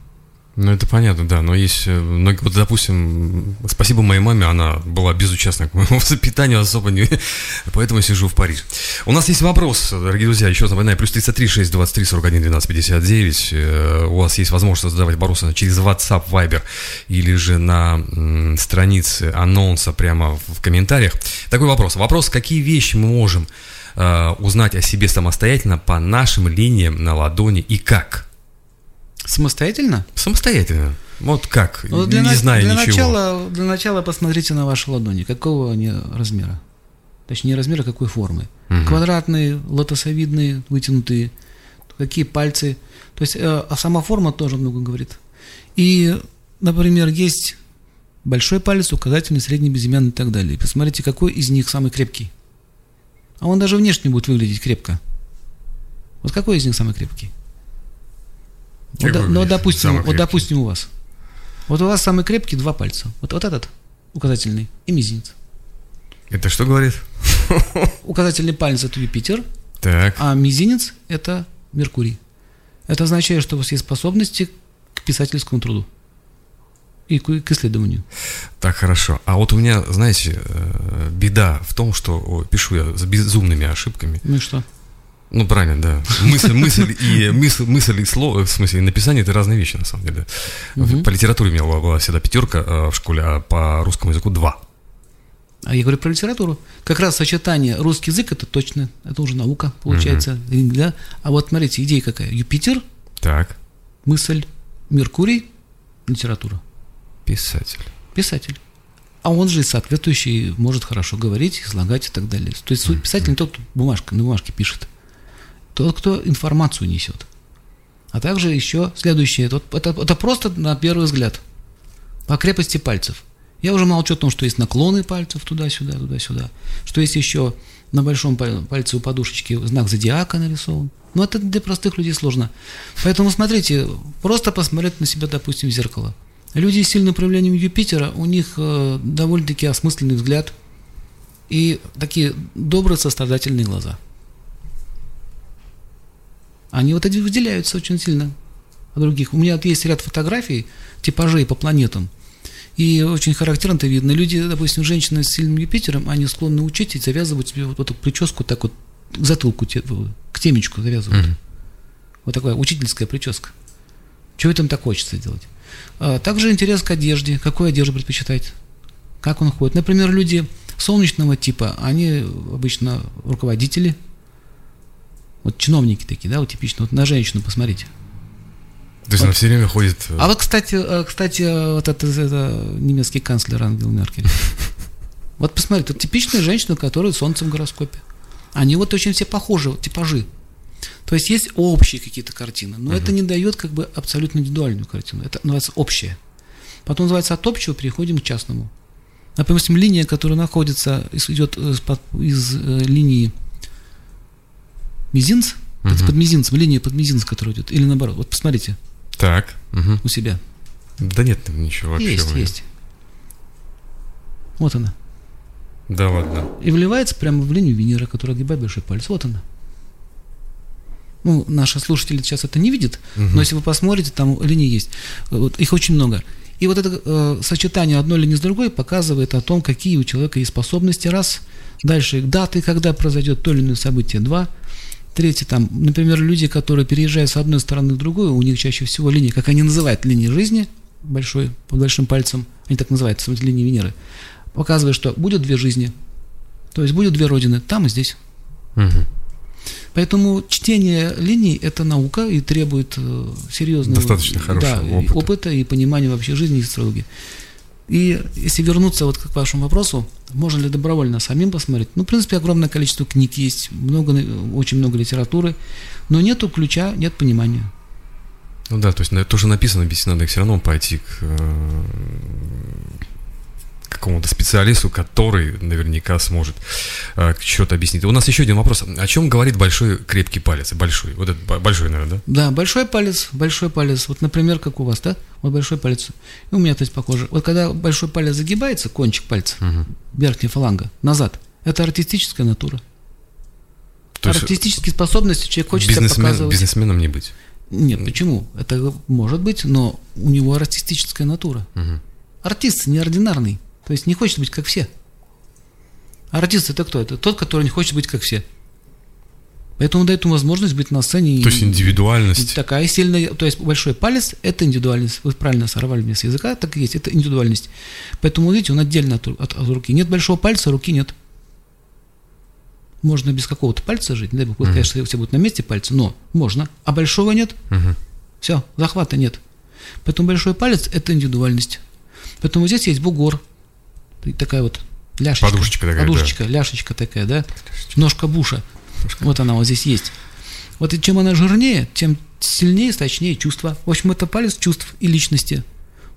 Ну, это понятно, да, но есть э, многие, вот, допустим, спасибо моей маме, она была безучастна к моему [laughs] воспитанию особо не, [laughs] поэтому сижу в Париже. У нас есть вопрос, дорогие друзья, еще раз напоминаю, плюс 33 6 23 41 12 59, Э, у вас есть возможность задавать вопросы через WhatsApp, Viber или же на странице анонса прямо в комментариях. Такой вопрос, вопрос, какие вещи мы можем э, узнать о себе самостоятельно по нашим линиям на ладони и как? Самостоятельно? Самостоятельно. Вот как? Ну, для не на- знаю для ничего. Начала, для начала посмотрите на ваши ладони. Какого они размера? Точнее, не размера, а какой формы. Мгм. Квадратные, лотосовидные, вытянутые. Какие пальцы. То есть, э, а сама форма тоже много говорит. И, например, есть большой палец, указательный, средний, безымянный и так далее. Посмотрите, какой из них самый крепкий. А он даже внешне будет выглядеть крепко. Вот какой из них самый крепкий? Как да- ну, допустим, самый вот допустим у вас. Вот у вас самый крепкий два пальца. Вот, вот этот указательный и мизинец. Это что говорит? [laughs] Указательный палец это Юпитер, Так. а мизинец это Меркурий. Это означает, что у вас есть способности к писательскому труду и к, исследованию. Так, хорошо. А вот у меня, знаете, э, беда в том, что пишу я с безумными ошибками. Ну и что? Ну, правильно, да. Мысль, [laughs] мысль и мысль, мысль и слово, в смысле, и написание это разные вещи, на самом деле. Мгм. По литературе у меня была, была всегда пятерка э, в школе, а по русскому языку два. А я говорю про литературу. Как раз сочетание русский язык это точно, это уже наука получается. Да? А вот смотрите, идея какая. Юпитер, Так. мысль, Меркурий, литература. Писатель. писатель. А он же и соответствующий может хорошо говорить, излагать и так далее. То есть суть писатель не тот, кто бумажка, на бумажке пишет. Тот, кто информацию несет. А также еще следующее. Вот это, это просто на первый взгляд. По крепости пальцев. Я уже молчу о том, что есть наклоны пальцев туда-сюда, туда-сюда. Что есть еще на большом паль- пальце у подушечки знак зодиака нарисован. Но это для простых людей сложно. Поэтому смотрите, просто посмотреть на себя, допустим, в зеркало. Люди с сильным проявлением Юпитера, у них э, довольно-таки осмысленный взгляд и такие добрые сострадательные глаза. Они вот эти выделяются очень сильно от других. У меня вот есть ряд фотографий, типажей по планетам. И очень характерно это видно. Люди, допустим, женщины с сильным Юпитером, они склонны учить и завязывать себе вот эту прическу так вот к затылку, к темечку завязывают. Мгм. Вот такая учительская прическа. Чего это им так хочется делать? А, также интерес к одежде. Какую одежду предпочитать? Как он ходит? Например, люди солнечного типа, они обычно руководители, вот чиновники такие, да, вот типично. Вот на женщину посмотрите. То есть Вот. она все время ходит... э, А вот, кстати, э, кстати, э, вот это, это немецкий канцлер Ангел Меркель. [laughs] Вот посмотрите, вот типичная женщина, которая солнце в гороскопе. Они вот очень все похожи, вот типажи. То есть есть общие какие-то картины, но это не дает как бы абсолютно индивидуальную картину. Это называется общее. Потом называется от общего переходим к частному. Например, линия, которая находится, из- идет из, из, э, линии мизинц, под, Мгм. под мизинцем, линия под мизинцем, которая идет, или наоборот. Вот посмотрите Так. мгм. у себя. Да нет там ничего вообще. Есть, есть. Вот она. Да ладно. И вливается прямо в линию Венеры, которая огибает большой палец. Вот она. Ну, наши слушатели сейчас это не видят, но если вы посмотрите, там линии есть. Вот, их очень много. И вот это э, сочетание одной линии с другой показывает о том, какие у человека есть способности, раз. Дальше даты, когда произойдет то или иное событие, два. Третье, там, например, люди, которые переезжают с одной стороны в другую, у них чаще всего линии, как они называют, линии жизни, большой, под большим пальцем, они так называют, в смысле, линии Венеры, показывает, что будет две жизни, то есть будет две родины, там и здесь. Мгм. Поэтому чтение линий – это наука и требует э, серьезного Достаточно хорошего да, опыта. опыта и понимания вообще жизни и астрологии. И если вернуться вот к вашему вопросу, можно ли добровольно самим посмотреть? Ну, в принципе, огромное количество книг есть, много, очень много литературы, но нету ключа, нет понимания. Ну да, то есть на- то, что написано, ведь надо все равно пойти к э, какому-то специалисту, который наверняка сможет э, что-то объяснить. У нас еще один вопрос. О чем говорит большой крепкий палец? Большой. Вот этот большой, наверное, да? Да, большой палец, большой палец. Вот, например, как у вас, да? Вот большой палец. И у меня, то есть, похоже. Вот когда большой палец загибается, кончик пальца, верхняя фаланга, назад, это артистическая натура. То Артистические способности человек хочет бизнесмен- показывать. бизнесменом не быть. Нет, почему? Это может быть, но у него артистическая натура. Мгм. Артист неординарный, то есть не хочет быть как все. Артист это кто? Это тот, который не хочет быть как все. Поэтому дает ему возможность быть на сцене. То есть индивидуальность. Такая сильная, то есть большой палец – это индивидуальность. Вы правильно сорвали мне с языка, так и есть, это индивидуальность. Поэтому, видите, он отдельно от, от- от руки. Нет большого пальца, руки нет. Можно без какого-то пальца жить, не дай бог, пусть, конечно, все будут на месте пальцы, но можно. А большого нет, Мгм. все, захвата нет. Поэтому большой палец – это индивидуальность. Поэтому здесь есть бугор, такая вот ляшечка. Подушечка такая, да. Подушечка, ляшечка такая, да? Ножка буша. Вот она вот здесь есть. Вот и чем она жирнее, тем сильнее, точнее чувства. В общем, это палец чувств и личности.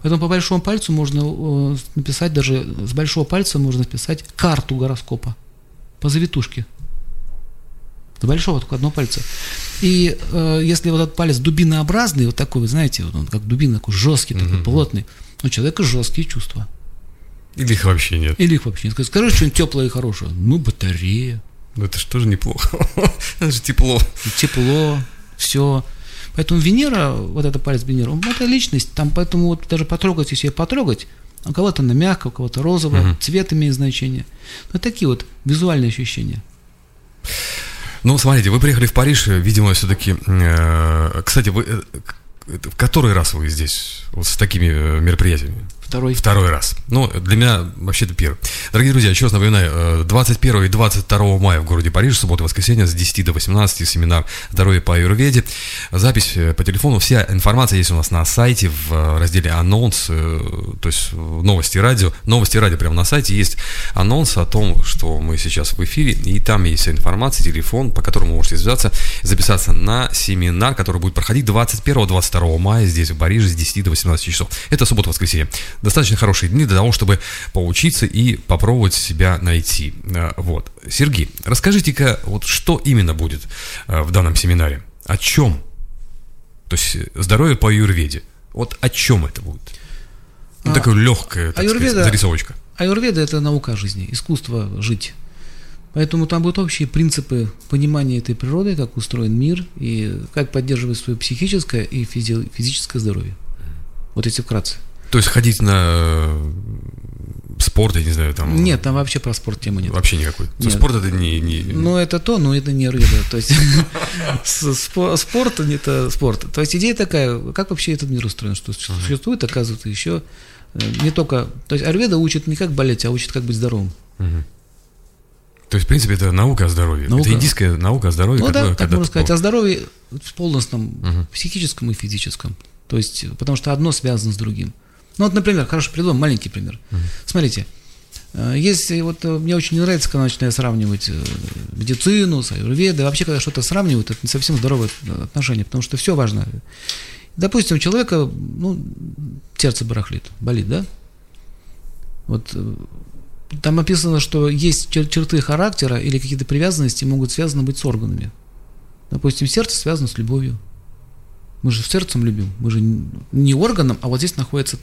Поэтому по большому пальцу можно э, написать, даже с большого пальца можно написать карту гороскопа по завитушке. С большого только одного пальца. И э, если вот этот палец дубинообразный, вот такой, вы знаете, вот он как дубина, такой жесткий, такой плотный, у человека жесткие чувства. Или их вообще нет. Или их вообще не скажешь. Скажи что-нибудь теплое и хорошее. Ну, батарея, Ну это же тоже неплохо. [laughs] Это же тепло. тепло, все. Поэтому Венера, вот это палец Венеры, он- это личность, там поэтому вот даже потрогать, если ее потрогать, у кого-то она мягко, у кого-то розово, Мгм. цвет имеет значение. Вот такие вот визуальные ощущения. Ну, смотрите, вы приехали в Париж, э, видимо, все-таки... кстати, вы... э, в который раз вы здесь вот с такими э, мероприятиями? Второй. Второй раз. Ну, для меня вообще это первый. Дорогие друзья, еще раз напоминаю, э, 21 и 22 мая в городе Париж, суббота и воскресенье с 10 до 18 семинар «Здоровье по аюрведе». Запись э, по телефону. Вся информация есть у нас на сайте в э, разделе «Анонс», э, то есть новости радио. Новости радио прямо на сайте есть анонс о том, что мы сейчас в эфире, и там есть вся информация, телефон, по которому вы можете связаться, записаться на семинар, который будет проходить 21-22 мая здесь, в Париже, с 10 до 18 часов. Это суббота-воскресенье. Достаточно хорошие дни для того, чтобы поучиться и попробовать себя найти. Э, Вот. Сергей, расскажите-ка, вот что именно будет э, в данном семинаре? О чем? То есть э, здоровье по аюрведе. Вот о чем это будет? Ну, А, такое легкое, так аюрведа- сказать, зарисовочка. Аюрведа – это наука жизни, искусство жить. Поэтому там будут общие принципы понимания этой природы, как устроен мир, и как поддерживать свое психическое и физи- физическое здоровье. Вот если вкратце. То есть ходить на э, спорт, я не знаю, там... Нет, там вообще про спорт темы нет. Вообще никакой. Нет. Спорт это не... не... Ну, это то, но это не рыба. То есть [laughs] спорт это спорт. То есть идея такая, как вообще этот мир устроен, что существует, оказывается, еще э, не только... То есть Арведа учит не как болеть, а учит как быть здоровым. То есть, в принципе, это наука о здоровье. Наука. Это индийская наука о здоровье. Ну да, так можно сказать, о здоровье в полностном психическом и физическом. То есть, потому что одно связано с другим. Ну вот, например, хорошо, приведу вам маленький пример. Смотрите, э, если вот э, мне очень не нравится, когда начинаю сравнивать э, медицину с аюрведой, вообще, когда что-то сравнивают, это не совсем здоровое отношение, потому что все важно. Допустим, у человека, ну, сердце барахлит, болит, да? Вот там описано, что есть чер- черты характера или какие-то привязанности могут связаны быть с органами. Допустим, сердце связано с любовью. Мы же сердцем любим. Мы же не органом, а вот здесь находится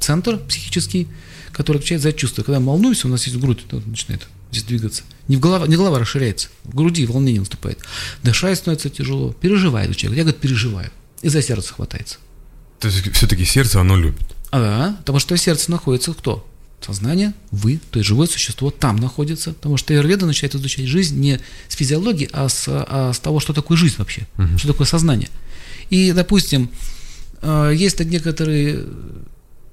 центр психический, который отвечает за чувства. Когда мы волнуемся, у нас есть грудь, начинает здесь двигаться. Не, в голова, не голова расширяется, в груди волнение наступает. Дышать становится тяжело. Переживает человек. Я, говорит, переживаю. И за сердце хватается. То есть, все-таки сердце, оно любит. А, потому что в сердце находится кто? Сознание, вы, то есть живое существо там находится. Потому что Аюрведа начинает изучать жизнь не с физиологии, а с, а с того, что такое жизнь вообще, что такое сознание. И, допустим, э, есть некоторые,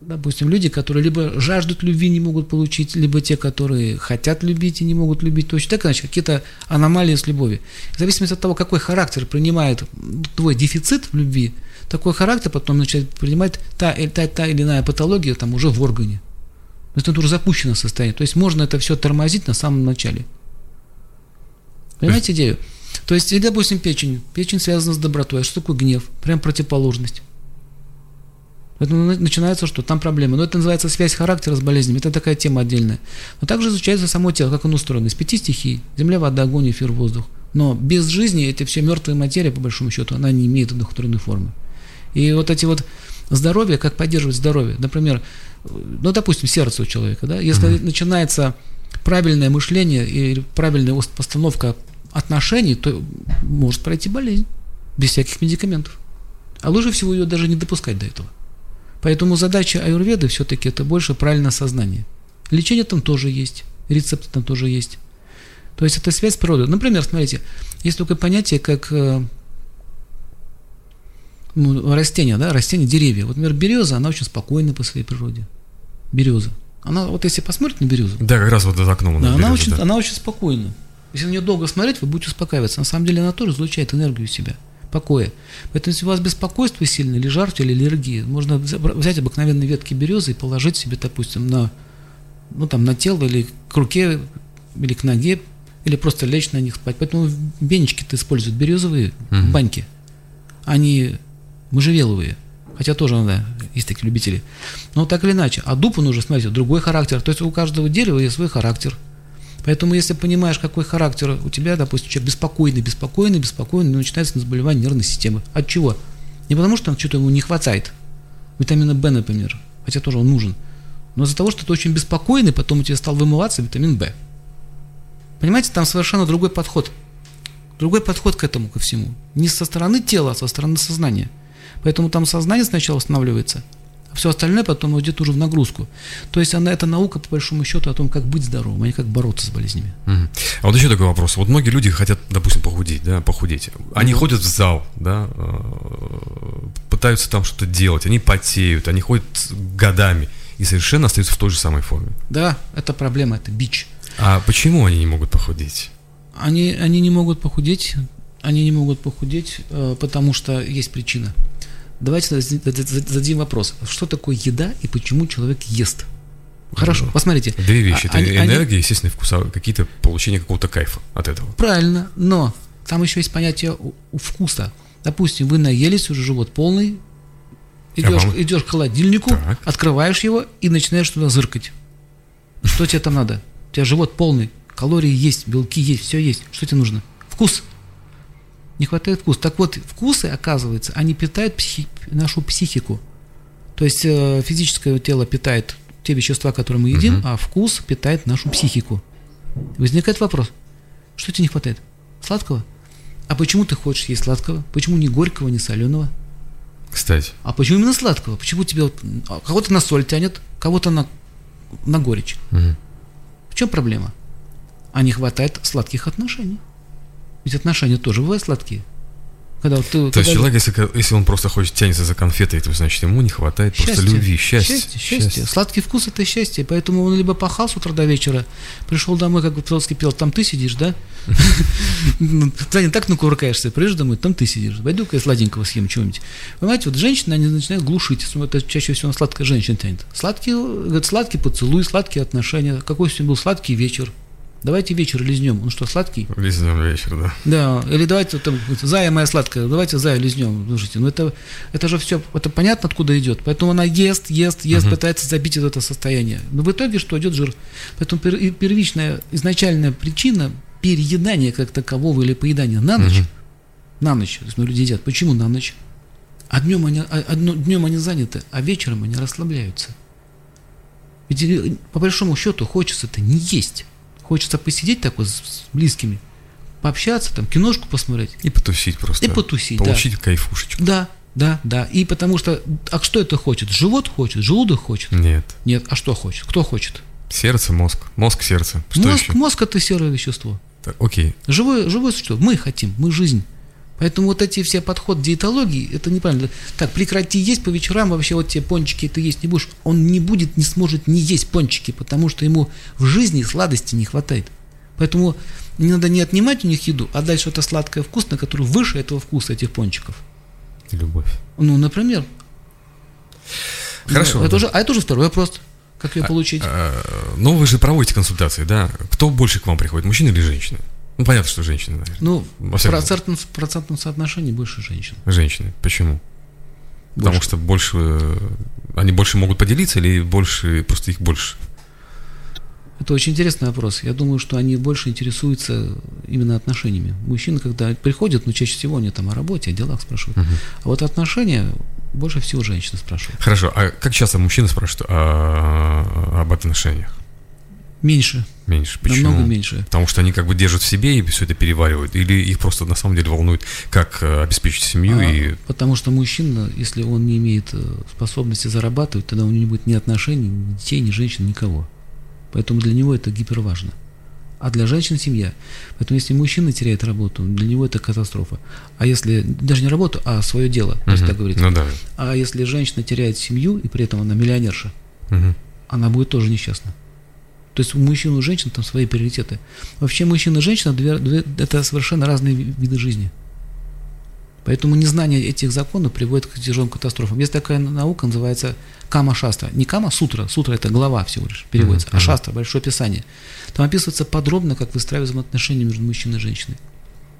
допустим, люди, которые либо жаждут любви, не могут получить, либо те, которые хотят любить и не могут любить. Точно так иначе, какие-то аномалии с любовью. В зависимости от того, какой характер принимает твой дефицит в любви, такой характер потом начинает принимать та, э, та, та или иная патология там уже в органе. То есть это уже запущенное состояние. То есть можно это все тормозить на самом начале. Понимаете идею? То есть, или, допустим, печень. Печень связана с добротой. А что такое гнев? Прям противоположность. Поэтому на- начинается что? Там проблемы. Но это называется связь характера с болезнями. Это такая тема отдельная. Но также изучается само тело, как оно устроено. Из пяти стихий. Земля, вода, огонь, эфир, воздух. Но без жизни это все мертвая материя, по большому счету, она не имеет одухотворенной формы. И вот эти вот здоровье, как поддерживать здоровье. Например, ну, допустим, сердце у человека, да, если начинается правильное мышление и правильная ос- постановка отношений, то может пройти болезнь без всяких медикаментов. А лучше всего ее даже не допускать до этого. Поэтому задача аюрведы все-таки это больше правильное сознание. Лечение там тоже есть, рецепты там тоже есть. То есть это связь с природой. Например, смотрите, есть такое понятие, как э, ну, растения, да, растения, деревья. Вот, например, береза, она очень спокойна по своей природе. Береза. Она, вот если посмотреть на березу, Да, как раз вот за окном. да, она берет, очень, да. она очень спокойна. Если на нее долго смотреть, вы будете успокаиваться. На самом деле она тоже излучает энергию себя, покоя. Поэтому если у вас беспокойство сильное, или жар, или аллергия, можно взя- взять обыкновенные ветки березы и положить себе, допустим, на, ну, там, на тело или к руке, или к ноге, или просто лечь на них спать. Поэтому бенечки-то используют березовые Мгм. баньки. Они можжевеловые. Хотя тоже надо, есть такие любители. Но так или иначе. А дуб, он уже, смотрите, другой характер. То есть у каждого дерева есть свой характер. Поэтому, если понимаешь, какой характер у тебя, допустим, человек беспокойный, беспокойный, беспокойный, ну, начинается заболевание нервной системы. От чего? Не потому, что там что-то ему не хватает. Витамина В, например. Хотя тоже он нужен. Но из-за того, что ты очень беспокойный, потом у тебя стал вымываться витамин В. Понимаете, там совершенно другой подход. Другой подход к этому, ко всему. Не со стороны тела, а со стороны сознания. Поэтому там сознание сначала останавливается, все остальное потом идет уже в нагрузку. То есть она, это наука, по большому счету, о том, как быть здоровым, а не как бороться с болезнями. Мгм. А вот еще такой вопрос. Вот многие люди хотят, допустим, похудеть, да, похудеть. Они ходят в зал, да, э, пытаются там что-то делать, они потеют, они ходят годами и совершенно остаются в той же самой форме. Да, это проблема, это бич. А почему они не могут похудеть? Они, они не могут похудеть, они не могут похудеть, э, потому что есть причина. Давайте зададим вопрос. Что такое еда и почему человек ест? Хорошо, посмотрите. Две вещи. А- Это они- они- энергия, естественный вкус, а какие-то получение какого-то кайфа от этого. Правильно, но там еще есть понятие вкуса. Допустим, вы наелись, уже живот полный, идешь, вам- идешь к холодильнику, Так. открываешь его и начинаешь туда зыркать. Что тебе там надо? У тебя живот полный, калории есть, белки есть, все есть. Что тебе нужно? Вкус. Не хватает вкуса. Так вот, вкусы, оказывается, они питают психи- нашу психику. То есть э, физическое тело питает те вещества, которые мы едим, а вкус питает нашу психику. Возникает вопрос, что тебе не хватает? Сладкого? А почему ты хочешь есть сладкого? Почему не горького, не соленого? Кстати. А почему именно сладкого? Почему тебе вот, а кого-то на соль тянет, кого-то на на горечь. Мгм. В чем проблема? А не хватает сладких отношений. Ведь отношения тоже бывают сладкие. Когда вот ты, То есть когда- человек, если, если он просто хочет тянется за конфетой, то значит ему не хватает просто любви, счастья. Счастье, счастье. Сладкий вкус это счастье. Поэтому он либо пахал с утра до вечера, пришел домой, как Троцкий пел, там ты сидишь, да? [laughs] Ну, Ты так накуркаешься, приезжаешь домой, там ты сидишь. Пойду-ка я сладенького съем чего-нибудь. Понимаете, вот женщины, они начинают глушить. Это чаще всего сладкая женщина тянет. Сладкий, говорит, сладкий поцелуй, сладкие отношения. Какой сегодня был сладкий вечер. Давайте вечер лизнем. Он что, сладкий? Лизнем вечер, да. Да, или давайте, там, зая моя сладкая, давайте зая лизнем. Слушайте, ну это, это же все, это понятно, откуда идет. Поэтому она ест, ест, ест, пытается забить это состояние. Но в итоге что идет жир? Поэтому первичная, изначальная причина переедания как такового или поедания на ночь, на ночь, то есть ну, люди едят. Почему на ночь? А днем они, а- днем они заняты, а вечером они расслабляются. Ведь э, по большому счету хочется-то не есть. Хочется посидеть так вот с близкими, пообщаться, там, киношку посмотреть. И потусить просто. И потусить, да. Получить кайфушечку. Да, да, да. И потому что, а что это хочет? Живот хочет, желудок хочет? Нет. Нет, а что хочет? Кто хочет? Сердце, мозг. Мозг, сердце. Что мозг, еще? мозг это серое вещество. Так, окей. Живое, живое существо. Мы хотим, мы жизнь. Поэтому вот эти все подходы диетологии, это неправильно. Так, прекрати есть по вечерам, вообще вот те пончики ты есть не будешь. Он не будет, не сможет не есть пончики, потому что ему в жизни сладости не хватает. Поэтому не надо не отнимать у них еду, а дать что-то сладкое, вкусное, которое выше этого вкуса этих пончиков. Любовь. Ну, например. Хорошо. Ну, это да. уже, а это уже второй вопрос. Как ее получить? А, Ну, вы же проводите консультации, да? Кто больше к вам приходит, мужчина или женщина? Ну, понятно, что женщины, наверное. ну, в процентном, в процентном соотношении больше женщин. Женщины. Почему? Потому Больше. что больше... э, Они больше могут поделиться или больше... Просто их больше? Это очень интересный вопрос. Я думаю, что они больше интересуются именно отношениями. Мужчины, когда приходят, ну, чаще всего они там о работе, о делах спрашивают. А вот отношения больше всего женщины спрашивают. Хорошо. А как часто мужчины спрашивают о- об отношениях? Меньше, Меньше. Почему? намного меньше. Потому что они как бы держат в себе и все это переваривают? Или их просто на самом деле волнует, как э, обеспечить семью А, и... Потому что мужчина, если он не имеет э, способности зарабатывать, тогда у него не будет ни отношений, ни детей, ни женщин, никого. Поэтому для него это гиперважно. А для женщин семья. Поэтому если мужчина теряет работу, для него это катастрофа. А если даже не работу, а свое дело, то есть Мгм. так говорить. Ну да. А если женщина теряет семью, и при этом она миллионерша, Мгм. она будет тоже несчастна. То есть у мужчин и у женщин там свои приоритеты. Вообще мужчина и женщина две- две- это совершенно разные ви- виды жизни. Поэтому незнание этих законов приводит к тяжелым катастрофам. Есть такая наука, называется Кама Шастра. Не Кама Сутра, Сутра это глава всего лишь переводится, а Шастра, большое писание. Там описывается подробно, как выстраивать взаимоотношения между мужчиной и женщиной.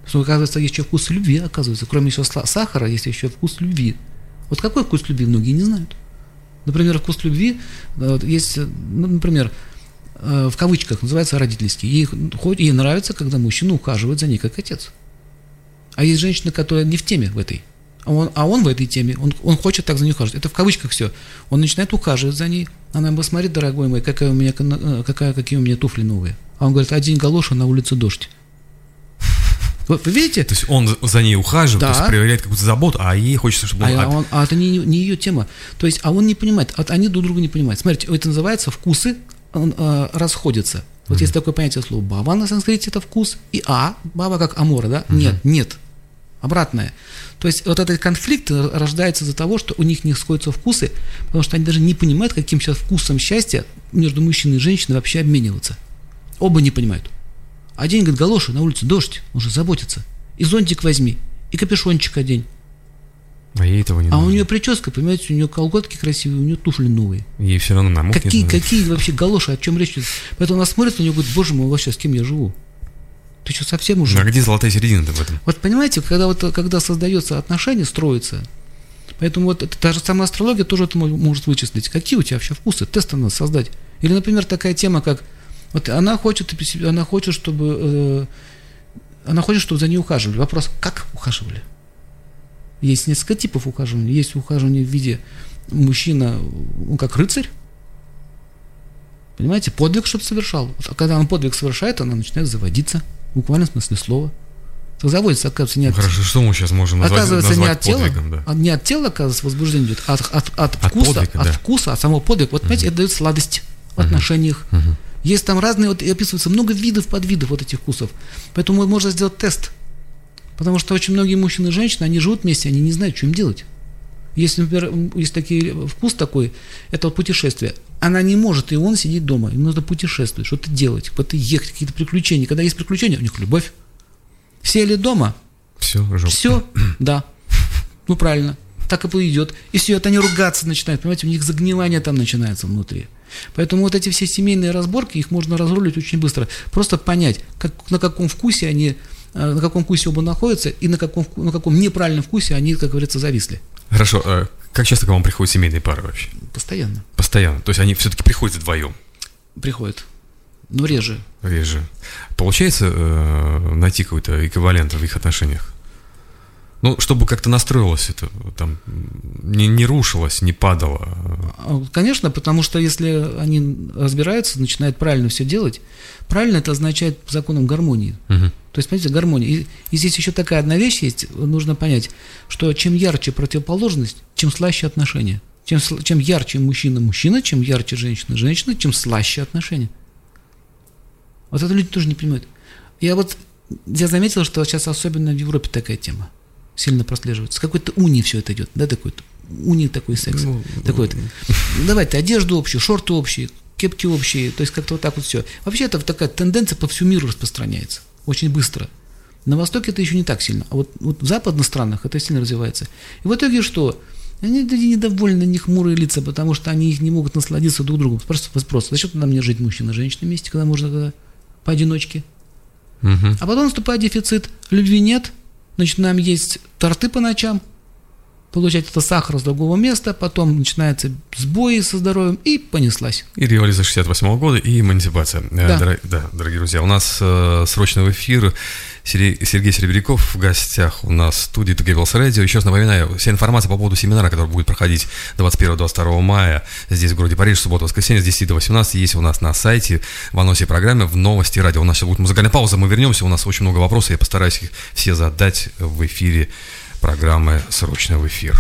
Что, оказывается, есть еще вкус любви, оказывается. Кроме еще сахара, есть еще вкус любви. Вот какой вкус любви многие не знают. Например, вкус любви э, есть, э, ну, например, в кавычках называется родительский. Ей, хоть- ей нравится, когда мужчина ухаживает за ней как отец. А есть женщина, которая не в теме в этой. А он, а он в этой теме, он, он хочет так за ней ухаживать. Это в кавычках все. Он начинает ухаживать за ней. Она ему посмотри, дорогой мой, какая у меня, э, какая, какие у меня туфли новые. А он говорит, один галоша, на улице дождь. [laughs] Вы, вы видите? То есть он за- ней ухаживает, Да. то есть проявляет какую-то заботу, а ей хочется, чтобы А, он... а это не, не ее тема. То есть, а он не понимает, а они друг друга не понимают. Смотрите, это называется вкусы э, расходятся. Вот есть такое понятие слова баба на санскрите это вкус, и а, баба как амора, да? Нет, нет. Обратное. То есть вот этот конфликт рождается из-за того, что у них не сходятся вкусы, потому что они даже не понимают, каким сейчас вкусом счастья между мужчиной и женщиной вообще обмениваться. Оба не понимают. Один говорит, галоши, на улице дождь, он же заботится. И зонтик возьми, и капюшончик одень. А ей этого не А у нужно. нее прическа, понимаете, у нее колготки красивые, у нее туфли новые. Ей все равно намокнет. Какие, но- какие вообще галоши, о чем речь идет? Поэтому она смотрит на нее и говорит, боже мой, вообще с кем я живу? Ты что, совсем уже? А где золотая середина-то в этом? Вот понимаете, когда, вот, когда создается отношения, строится, поэтому вот это, та же самая астрология тоже это мо- может вычислить. Какие у тебя вообще вкусы? Тест надо создать. Или, например, такая тема, как вот она хочет, она хочет, чтобы э, она хочет, чтобы за ней ухаживали. Вопрос, как ухаживали? Есть несколько типов ухаживания. Есть ухаживание в виде мужчина, он как рыцарь, Понимаете, подвиг что-то совершал. А когда он подвиг совершает, она начинает заводиться. В буквальном смысле слова. Так заводится, оказывается, не Ну, от, хорошо, что мы сейчас можем назвать, оказывается, не назвать от тела, подвигом, да? не от тела, оказывается, возбуждение идет, а от, от, от От вкуса, подвига, от да. вкуса, от самого подвига. Вот, понимаете, это дает сладость. в отношениях. Есть там разные, вот и описывается много видов, подвидов вот этих вкусов. Поэтому можно сделать тест. Потому что очень многие мужчины и женщины, они живут вместе, они не знают, что им делать. Если, например, есть такие, вкус такой, это вот путешествие. Она не может, и он сидит дома. Им нужно путешествовать, что-то делать, куда-то ехать, какие-то приключения. Когда есть приключения, у них любовь. Сели дома. Все, жопа. Все, [clears throat] да. Ну, правильно. Так и пойдет. И все, это они ругаться начинают. Понимаете, у них загнивание там начинается внутри. Поэтому вот эти все семейные разборки, их можно разрулить очень быстро. Просто понять, как, на каком вкусе они, э, на каком вкусе оба находятся, и на каком, на каком неправильном вкусе они, как говорится, зависли. Хорошо, а как часто к вам приходят семейные пары вообще? Постоянно. Постоянно. То есть они все-таки приходят вдвоем? Приходят. Но реже. Реже. Получается э, найти какой-то эквивалент в их отношениях? Ну, чтобы как-то настроилось это, там, не, не рушилось, не падало. А, конечно, потому что если они разбираются, начинают правильно все делать, правильно это означает по законам гармонии. Угу. То есть, понимаете, гармония. И, и здесь еще такая одна вещь есть, нужно понять, что чем ярче противоположность, чем слаще отношения. Чем, чем ярче мужчина-мужчина, чем ярче женщина-женщина, чем слаще отношения. Вот это люди тоже не понимают. Я вот, я заметил, что сейчас особенно в Европе такая тема сильно прослеживается. С какой-то уни все это идет, да, такой уни такой секс. Ну, такой ну, давайте одежду общую, шорты общие, кепки общие, то есть как-то вот так вот все. Вообще это такая тенденция по всему миру распространяется, очень быстро. На Востоке это еще не так сильно, а вот, вот в западных странах это сильно развивается. И в итоге что? Они люди недовольны, не хмурые лица, потому что они их не могут насладиться друг другом. Просто вопрос, зачем тогда мне жить мужчина и женщина вместе, когда можно тогда поодиночке? Угу. А потом наступает дефицит, любви нет, начинаем есть торты по ночам, получать это сахар с другого места, потом начинаются сбои со здоровьем, и понеслась. И революция 68 -го года, и эмансипация. Э, да. Дор- да, дорогие друзья, у нас э, срочно в эфир Сергей, Сергей Серебряков в гостях у нас в студии Тугебелс Радио. Еще раз напоминаю, вся информация по поводу семинара, который будет проходить 21-22 мая здесь, в городе Париж, суббота, воскресенье с 10 до 18, есть у нас на сайте, в анонсе программы, в новости радио. У нас сейчас будет музыкальная пауза, мы вернемся, у нас очень много вопросов, я постараюсь их все задать в эфире программы «Срочно в эфир».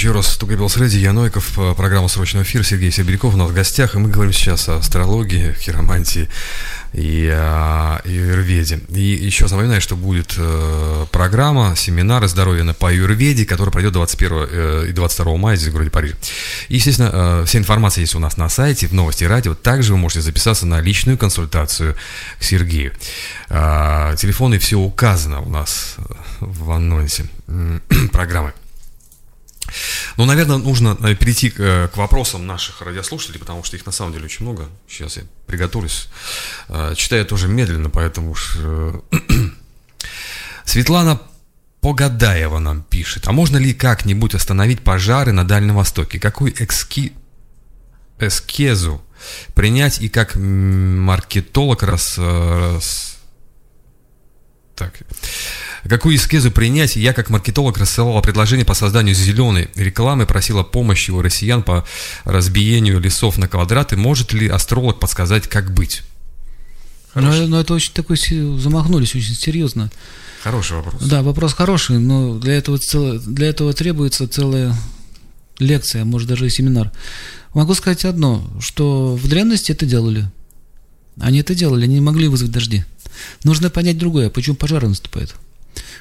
Еще раз Тугабелс Реди, я Нойков, э, программа «Срочный эфир», Сергей Серебряков у нас в гостях, и мы говорим сейчас о астрологии, хиромантии и, и Юрведе. И еще напоминаю, что будет э, программа, семинар «Здоровье по Юрведе», который пройдет 21 э, и 22 мая здесь в городе Париж. И, естественно, э, вся информация есть у нас на сайте, в новости радио. Также вы можете записаться на личную консультацию к Сергею. Э, телефоны все указано у нас в анонсе [clears throat] программы. Ну, наверное, нужно перейти к, э, к вопросам наших радиослушателей, потому что их на самом деле очень много. Сейчас я приготовлюсь. Э, читаю тоже медленно, поэтому уж... Э, [clears throat] Светлана Погадаева нам пишет. А можно ли как-нибудь остановить пожары на Дальнем Востоке? Какой экски... эскезу принять и как маркетолог раз... раз... Так... Какую эскизу принять, я как маркетолог рассылала предложение по созданию зеленой рекламы, просила помощи у россиян по разбиению лесов на квадраты. Может ли астролог подсказать, как быть? Но, но это очень такой, замахнулись очень серьезно. Хороший вопрос. Да, вопрос хороший, но для этого, цел, для этого требуется целая лекция, может даже и семинар. Могу сказать одно, что в древности это делали. Они это делали, они не могли вызвать дожди. Нужно понять другое, почему пожары наступают.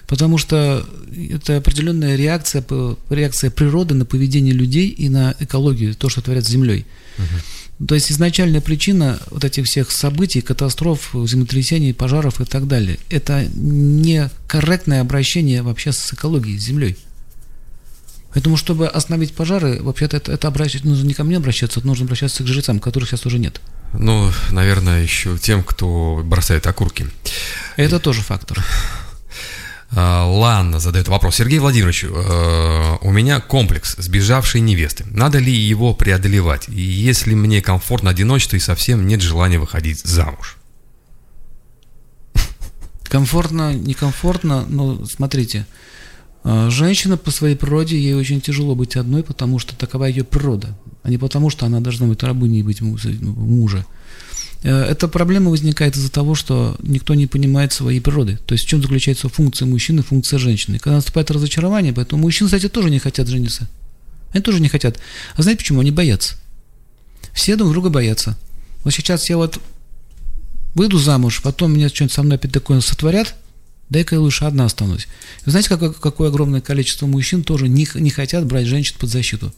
Потому что это определенная реакция, реакция природы на поведение людей и на экологию, то, что творят с Землей. Угу. То есть изначальная причина вот этих всех событий, катастроф, землетрясений, пожаров и так далее, это некорректное обращение вообще с экологией, с Землей. Поэтому, чтобы остановить пожары, вообще-то это, это обращать, нужно не ко мне обращаться, нужно обращаться к жрецам, которых сейчас уже нет. Ну, наверное, еще тем, кто бросает окурки. Это тоже фактор. А, Ланна задает вопрос. Сергей Владимирович, э, у меня комплекс сбежавшей невесты. Надо ли его преодолевать? Если мне комфортно одиночество и совсем нет желания выходить замуж? Комфортно, некомфортно, но смотрите, э, женщина по своей природе, ей очень тяжело быть одной, потому что такова ее природа, а не потому, что она должна быть рабыней быть мужа. Э, эта проблема возникает из-за того, что никто не понимает своей природы. То есть в чем заключается функция мужчины, функция женщины. Когда наступает разочарование, поэтому мужчины, кстати, тоже не хотят жениться. Они тоже не хотят. А знаете почему? Они боятся. Все друг друга боятся. Вот сейчас я вот выйду замуж, потом мне что-нибудь со мной опять такое сотворят, дай-ка я лучше одна останусь. Вы знаете, какое, какое огромное количество мужчин тоже не, не хотят брать женщин под защиту.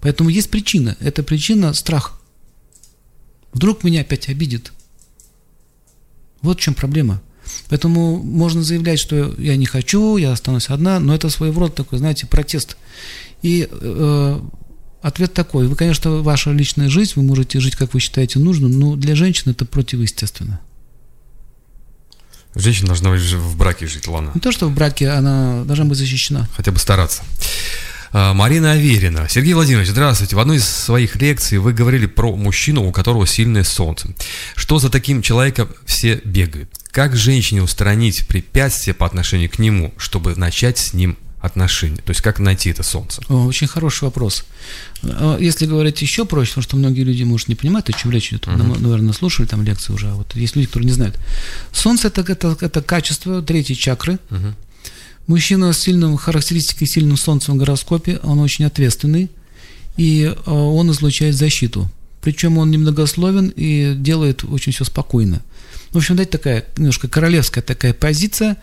Поэтому есть причина. Эта причина – страх. Вдруг меня опять обидит. Вот в чем проблема. Поэтому можно заявлять, что я не хочу, я останусь одна, но это своего рода такой, знаете, протест. И э, ответ такой, вы, конечно, ваша личная жизнь, вы можете жить, как вы считаете нужным, но для женщин это противоестественно. Женщина должна в браке жить, ладно. Не то, что в браке, она должна быть защищена. Хотя бы стараться. А, Марина Аверина. Сергей Владимирович, здравствуйте. В одной из своих лекций вы говорили про мужчину, у которого сильное солнце. Что за таким человеком все бегают? Как женщине устранить препятствия по отношению к нему, чтобы начать с ним отношения? То есть как найти это солнце? О, очень хороший вопрос. А, если говорить еще проще, потому что многие люди, может, не понимают, о чем речь идет, uh-huh. наверное, слушали там лекции уже, а вот есть люди, которые не знают. Солнце это, это, это качество третьей чакры, uh-huh. Мужчина с сильным характеристикой, сильным солнцем в гороскопе, он очень ответственный, и э, он излучает защиту. Причем он немногословен и делает очень все спокойно. В общем, дать такая немножко королевская такая позиция,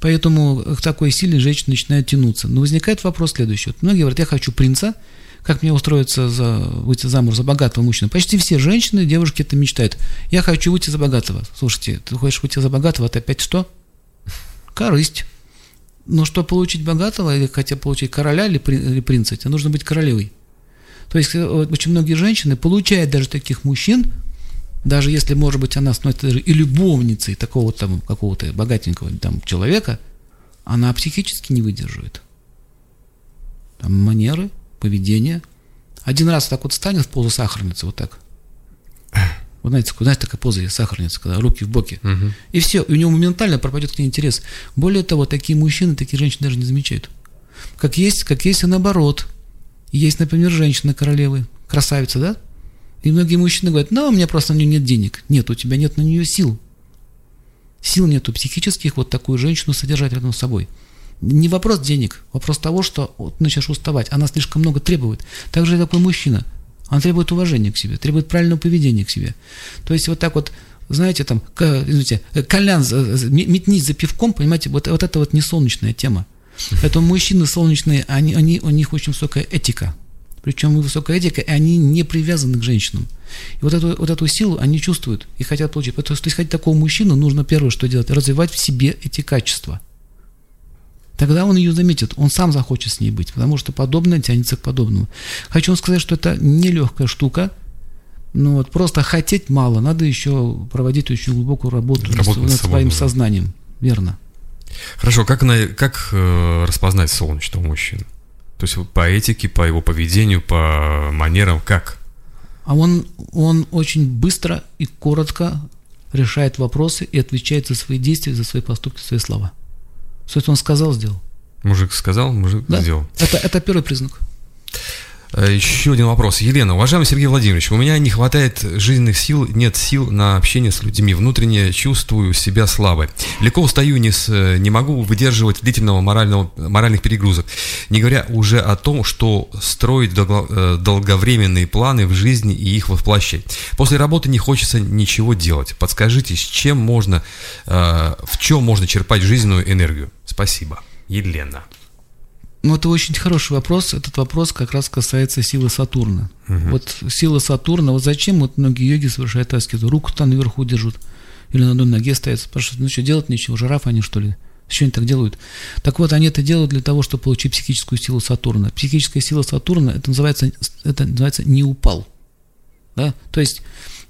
поэтому к такой сильной женщине начинает тянуться. Но возникает вопрос следующий. Вот многие говорят, я хочу принца, как мне устроиться за, выйти замуж за богатого мужчину. Почти все женщины, девушки это мечтают. Я хочу выйти за богатого. Слушайте, ты хочешь выйти за богатого, это опять что? Корысть. Но чтобы получить богатого, или хотя получить короля или, или принца, тебе нужно быть королевой. То есть э, очень многие женщины получают даже таких мужчин, даже если, может быть, она становится даже и любовницей такого там какого-то богатенького там человека, она психически не выдерживает. Там манеры, поведение. Один раз так вот станет в позу сахарницы, вот так. Вы знаете, знаете, такая поза есть, сахарница, когда руки в боки. Угу. И все, и у него моментально пропадет к ней интерес. Более того, такие мужчины, такие женщины даже не замечают. Как есть, как есть и наоборот. Есть, например, женщина-королевы, красавица, да? И многие мужчины говорят, ну, у меня просто на нее нет денег. Нет, у тебя нет на нее сил. Сил нету психических вот такую женщину содержать рядом с собой. Не вопрос денег, вопрос того, что вот начнешь уставать, она слишком много требует. Также и такой мужчина. Он требует уважения к себе, требует правильного поведения к себе. То есть вот так вот, знаете, там, извините, колян метнись за пивком, понимаете, вот, вот это вот не солнечная тема. Поэтому мужчины солнечные, они, они, у них очень высокая этика. Причем высокая этика, и они не привязаны к женщинам. И вот эту, вот эту силу они чувствуют и хотят получить. Потому что, хотеть такого мужчину, нужно первое, что делать, развивать в себе эти качества. Тогда он ее заметит, он сам захочет с ней быть, потому что подобное тянется к подобному. Хочу вам сказать, что это нелегкая штука, ну вот просто хотеть мало, надо еще проводить очень глубокую работу над, над своим сознанием, верно. Хорошо, как, на, как э, распознать солнечного мужчину? То есть по этике, по его поведению, по манерам, как? А он, он очень быстро и коротко решает вопросы и отвечает за свои действия, за свои поступки, за свои слова. Все, что он сказал, сделал. Мужик сказал, мужик да? сделал. Это, это первый признак. Э, еще один вопрос. Елена, уважаемый Сергей Владимирович, у меня не хватает жизненных сил, нет сил на общение с людьми. Внутренне чувствую себя слабой. Легко устаю, не, с, не могу выдерживать длительного морального, моральных перегрузок. Не говоря уже о том, что строить долго, э, долговременные планы в жизни и их воплощать. После работы не хочется ничего делать. Подскажите, с чем можно, э, в чем можно черпать жизненную энергию? Спасибо. Елена. Ну, это очень хороший вопрос. Этот вопрос как раз касается силы Сатурна. Угу. Вот сила Сатурна, вот зачем вот многие йоги совершают аскезу? Руку там наверху держат или на одной ноге стоят. Спрашивают, ну что, делать нечего, жираф они что ли? Что они так делают? Так вот, они это делают для того, чтобы получить психическую силу Сатурна. Психическая сила Сатурна, это называется, это называется не упал. Да? То есть,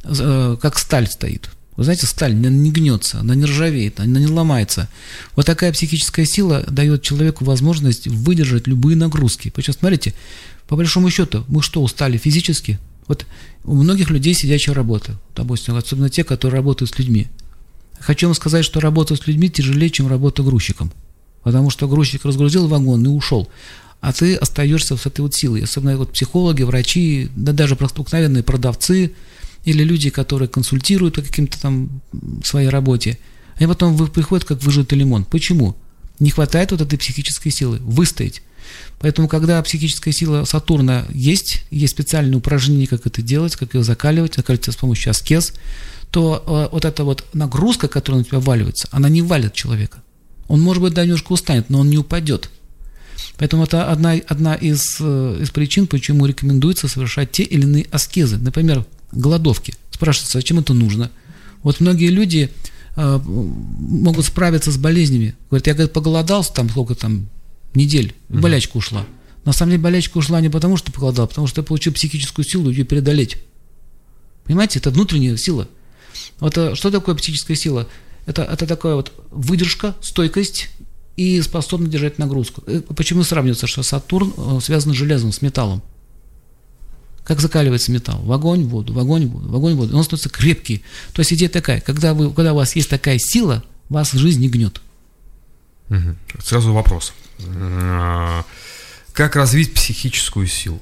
э, как сталь стоит. Вы знаете, сталь она не гнется, она не ржавеет, она не ломается. Вот такая психическая сила дает человеку возможность выдержать любые нагрузки. Причем, смотрите, по большому счету, мы что, устали физически? Вот у многих людей сидячая работа, допустим, особенно те, которые работают с людьми. Хочу вам сказать, что работа с людьми тяжелее, чем работа грузчиком. Потому что грузчик разгрузил вагон и ушел. А ты остаешься с этой вот силой. Особенно вот психологи, врачи, да даже обыкновенные продавцы – или люди, которые консультируют по каким-то там своей работе, они потом приходят как выжатый лимон. Почему? Не хватает вот этой психической силы выстоять. Поэтому, когда психическая сила Сатурна есть, есть специальные упражнения, как это делать, как ее закаливать, закаливать с помощью аскез, то э, вот эта вот нагрузка, которая на тебя валивается, она не валит человека. Он, может быть, да, немножко устанет, но он не упадет. Поэтому это одна, одна из, э, из причин, почему рекомендуется совершать те или иные аскезы. Например, голодовки. Спрашивается, зачем это нужно? Вот многие люди э, могут справиться с болезнями. Говорят, я говорит, поголодался там сколько там недель, угу. болячка ушла. На самом деле болячка ушла не потому, что поголодал, а потому что я получил психическую силу ее преодолеть. Понимаете, это внутренняя сила. Вот э, что такое психическая сила? Это, это такая вот выдержка, стойкость и способность держать нагрузку. Э, почему сравнивается, что Сатурн э, связан с железом, с металлом? Как закаливается металл? В огонь, в воду, в огонь, в воду, в огонь, в воду. Он становится крепкий. То есть идея такая, когда, вы, когда у вас есть такая сила, вас жизнь не гнет. Угу. Сразу вопрос. А, как развить психическую силу?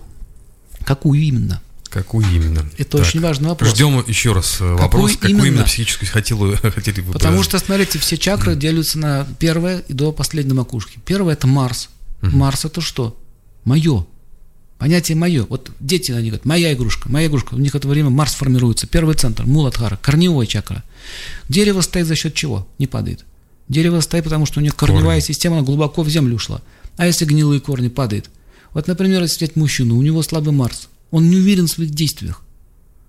Какую именно? Какую именно? Это так. очень важный вопрос. Ждем еще раз э, вопрос. Какую, какую именно, именно психическую хотели, [laughs] хотели вы Потому что, смотрите, все чакры mm. делятся на первое и до последней макушки. Первое – это Марс. Mm-hmm. Марс – это что? Мое. Понятие мое. Вот дети, они говорят, моя игрушка, моя игрушка. У них это время Марс формируется. Первый центр, Муладхара, корневой чакра. Дерево стоит за счет чего? Не падает. Дерево стоит, потому что у них корневая корни. система глубоко в землю ушла. А если гнилые корни падает? Вот, например, если взять мужчину, у него слабый Марс. Он не уверен в своих действиях.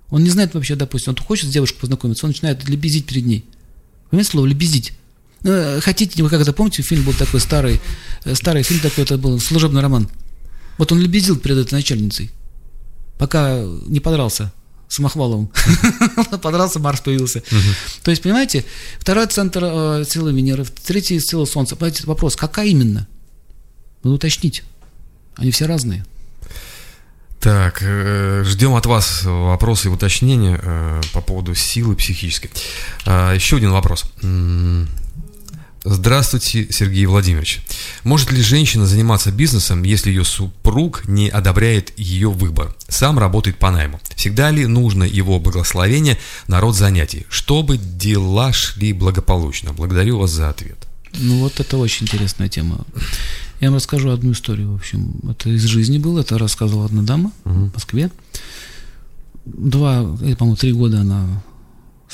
Он не знает вообще, допустим, он хочет с девушкой познакомиться, он начинает лебезить перед ней. Понимаете слово лебезить? Ну, хотите, вы как-то помните, фильм был такой старый, э, старый фильм такой, это был служебный роман. Вот он лебезил перед этой начальницей, пока не подрался с Махваловым. [laughs] Подрался, Марс появился. То есть, понимаете, второй центр э, силы Венеры, третий сила Солнца. Понимаете, вопрос, какая именно? Надо уточнить. Они все разные. Так, э, ждем от вас вопросы и уточнения э, по поводу силы психической. А, еще один вопрос. Здравствуйте, Сергей Владимирович. Может ли женщина заниматься бизнесом, если ее супруг не одобряет ее выбор? Сам работает по найму. Всегда ли нужно его благословение на род занятий, чтобы дела шли благополучно? Благодарю вас за ответ. Ну вот это очень интересная тема. Я вам расскажу одну историю, в общем. Это из жизни было, это рассказывала одна дама в Москве. Два, по-моему, три года она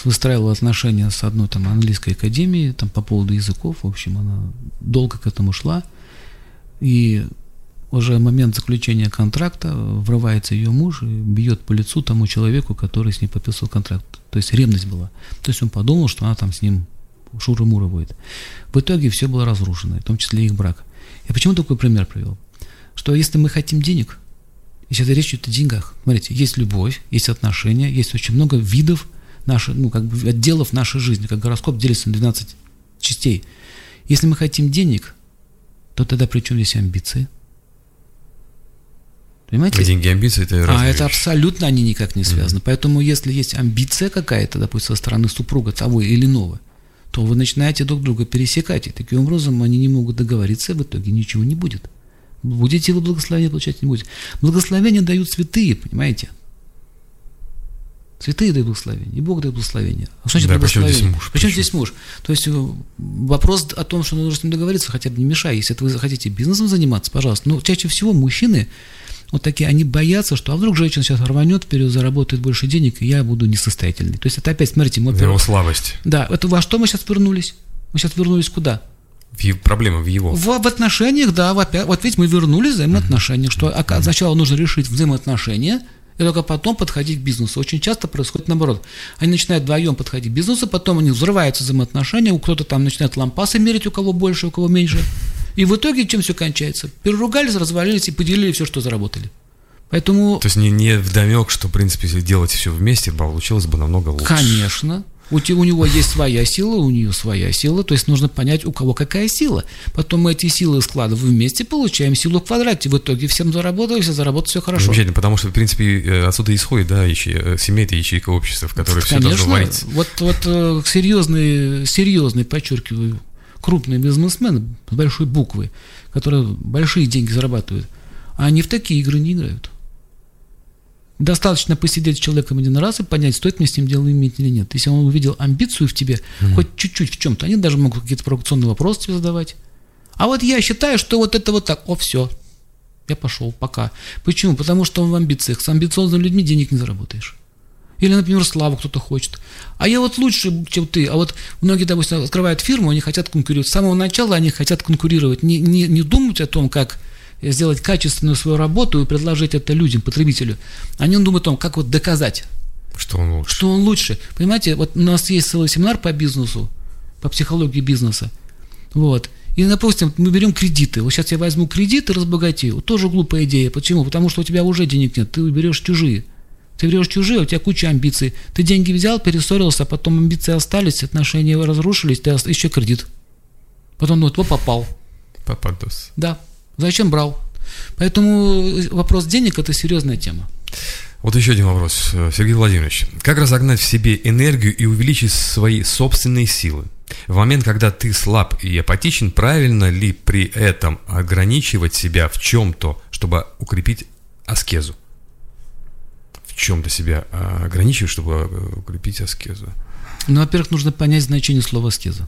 выстраивала отношения с одной там английской академией, там по поводу языков, в общем, она долго к этому шла. И уже момент заключения контракта врывается ее муж и бьет по лицу тому человеку, который с ней подписывал контракт. То есть ревность была. То есть он подумал, что она там с ним шура-мура будет. В итоге все было разрушено, в том числе их брак. Я почему такой пример привел? Что если мы хотим денег, и сейчас речь идет о деньгах. Смотрите, есть любовь, есть отношения, есть очень много видов наших, ну, как бы отделов нашей жизни, как гороскоп делится на 12 частей. Если мы хотим денег, то тогда при чем здесь амбиции? Понимаете? деньги и амбиции это разные А вещи. это абсолютно они никак не связаны. Mm-hmm. Поэтому если есть амбиция какая-то, допустим, со стороны супруга того или иного, то вы начинаете друг друга пересекать. И таким образом они не могут договориться, и в итоге ничего не будет. Будете вы благословение получать, не будете. Благословения дают святые, понимаете? Святые дают благословение, и Бог дает благословение. А что значит да, благословение? Причем здесь муж? Причем здесь муж? То есть э, вопрос о том, что нужно с ним договориться, хотя бы не мешай. Если вы хотите бизнесом заниматься, пожалуйста. Но чаще всего мужчины, вот такие, они боятся, что а вдруг женщина сейчас рванет вперед, заработает больше денег, и я буду несостоятельный. То есть это опять, смотрите, мы... Его слабость. Да, это во что мы сейчас вернулись? Мы сейчас вернулись куда? В, проблема в его. В, в отношениях, да, вот, вот видите, мы вернулись в взаимоотношения, mm-hmm. что сначала нужно решить взаимоотношения, и только потом подходить к бизнесу. Очень часто происходит наоборот. Они начинают вдвоем подходить к бизнесу, потом они взрываются взаимоотношения, у кто-то там начинает лампасы мерить, у кого больше, у кого меньше. И в итоге чем все кончается? Переругались, развалились и поделили все, что заработали. Поэтому... То есть не, не вдомек, что, в принципе, если делать все вместе, получилось бы намного лучше. Конечно. У, у него есть своя сила, у нее своя сила, то есть нужно понять, у кого какая сила. Потом мы эти силы складываем вместе, получаем силу в квадрате. В итоге всем заработали, все заработали, все хорошо. Замечательно, потому что, в принципе, э, отсюда исходит, да, яче... Семья – это ячейка общества, в которой Конечно, все должно вариться. Вот, вот э, серьезные, серьезные, подчеркиваю, крупные бизнесмены с большой буквы, которые большие деньги зарабатывают, они в такие игры не играют. Достаточно посидеть с человеком один раз и понять, стоит мне с ним дело иметь или нет. Если он увидел амбицию в тебе, mm-hmm. хоть чуть-чуть в чем-то, они даже могут какие-то провокационные вопросы тебе задавать. А вот я считаю, что вот это вот так, о, все, я пошел, пока. Почему? Потому что он в амбициях. С амбициозными людьми денег не заработаешь. Или, например, славу кто-то хочет. А я вот лучше, чем ты. А вот многие, допустим, открывают фирму, они хотят конкурировать. С самого начала они хотят конкурировать. Не, не, не думать о том, как сделать качественную свою работу и предложить это людям, потребителю. Они думают о том, как вот доказать. Что он лучше. Что он лучше. Понимаете, вот у нас есть целый семинар по бизнесу, по психологии бизнеса. Вот. И, допустим, мы берем кредиты. Вот сейчас я возьму кредит и разбогатею. Тоже глупая идея. Почему? Потому что у тебя уже денег нет, ты берешь чужие. Ты берешь чужие, у тебя куча амбиций. Ты деньги взял, перессорился, потом амбиции остались, отношения разрушились, ты еще кредит. Потом, ну, вот попал. Попадос. Да. Зачем брал? Поэтому вопрос денег – это серьезная тема. Вот еще один вопрос, Сергей Владимирович. Как разогнать в себе энергию и увеличить свои собственные силы? В момент, когда ты слаб и апатичен, правильно ли при этом ограничивать себя в чем-то, чтобы укрепить аскезу? В чем-то себя а, ограничивать, чтобы укрепить аскезу? Ну, во-первых, нужно понять значение слова аскеза.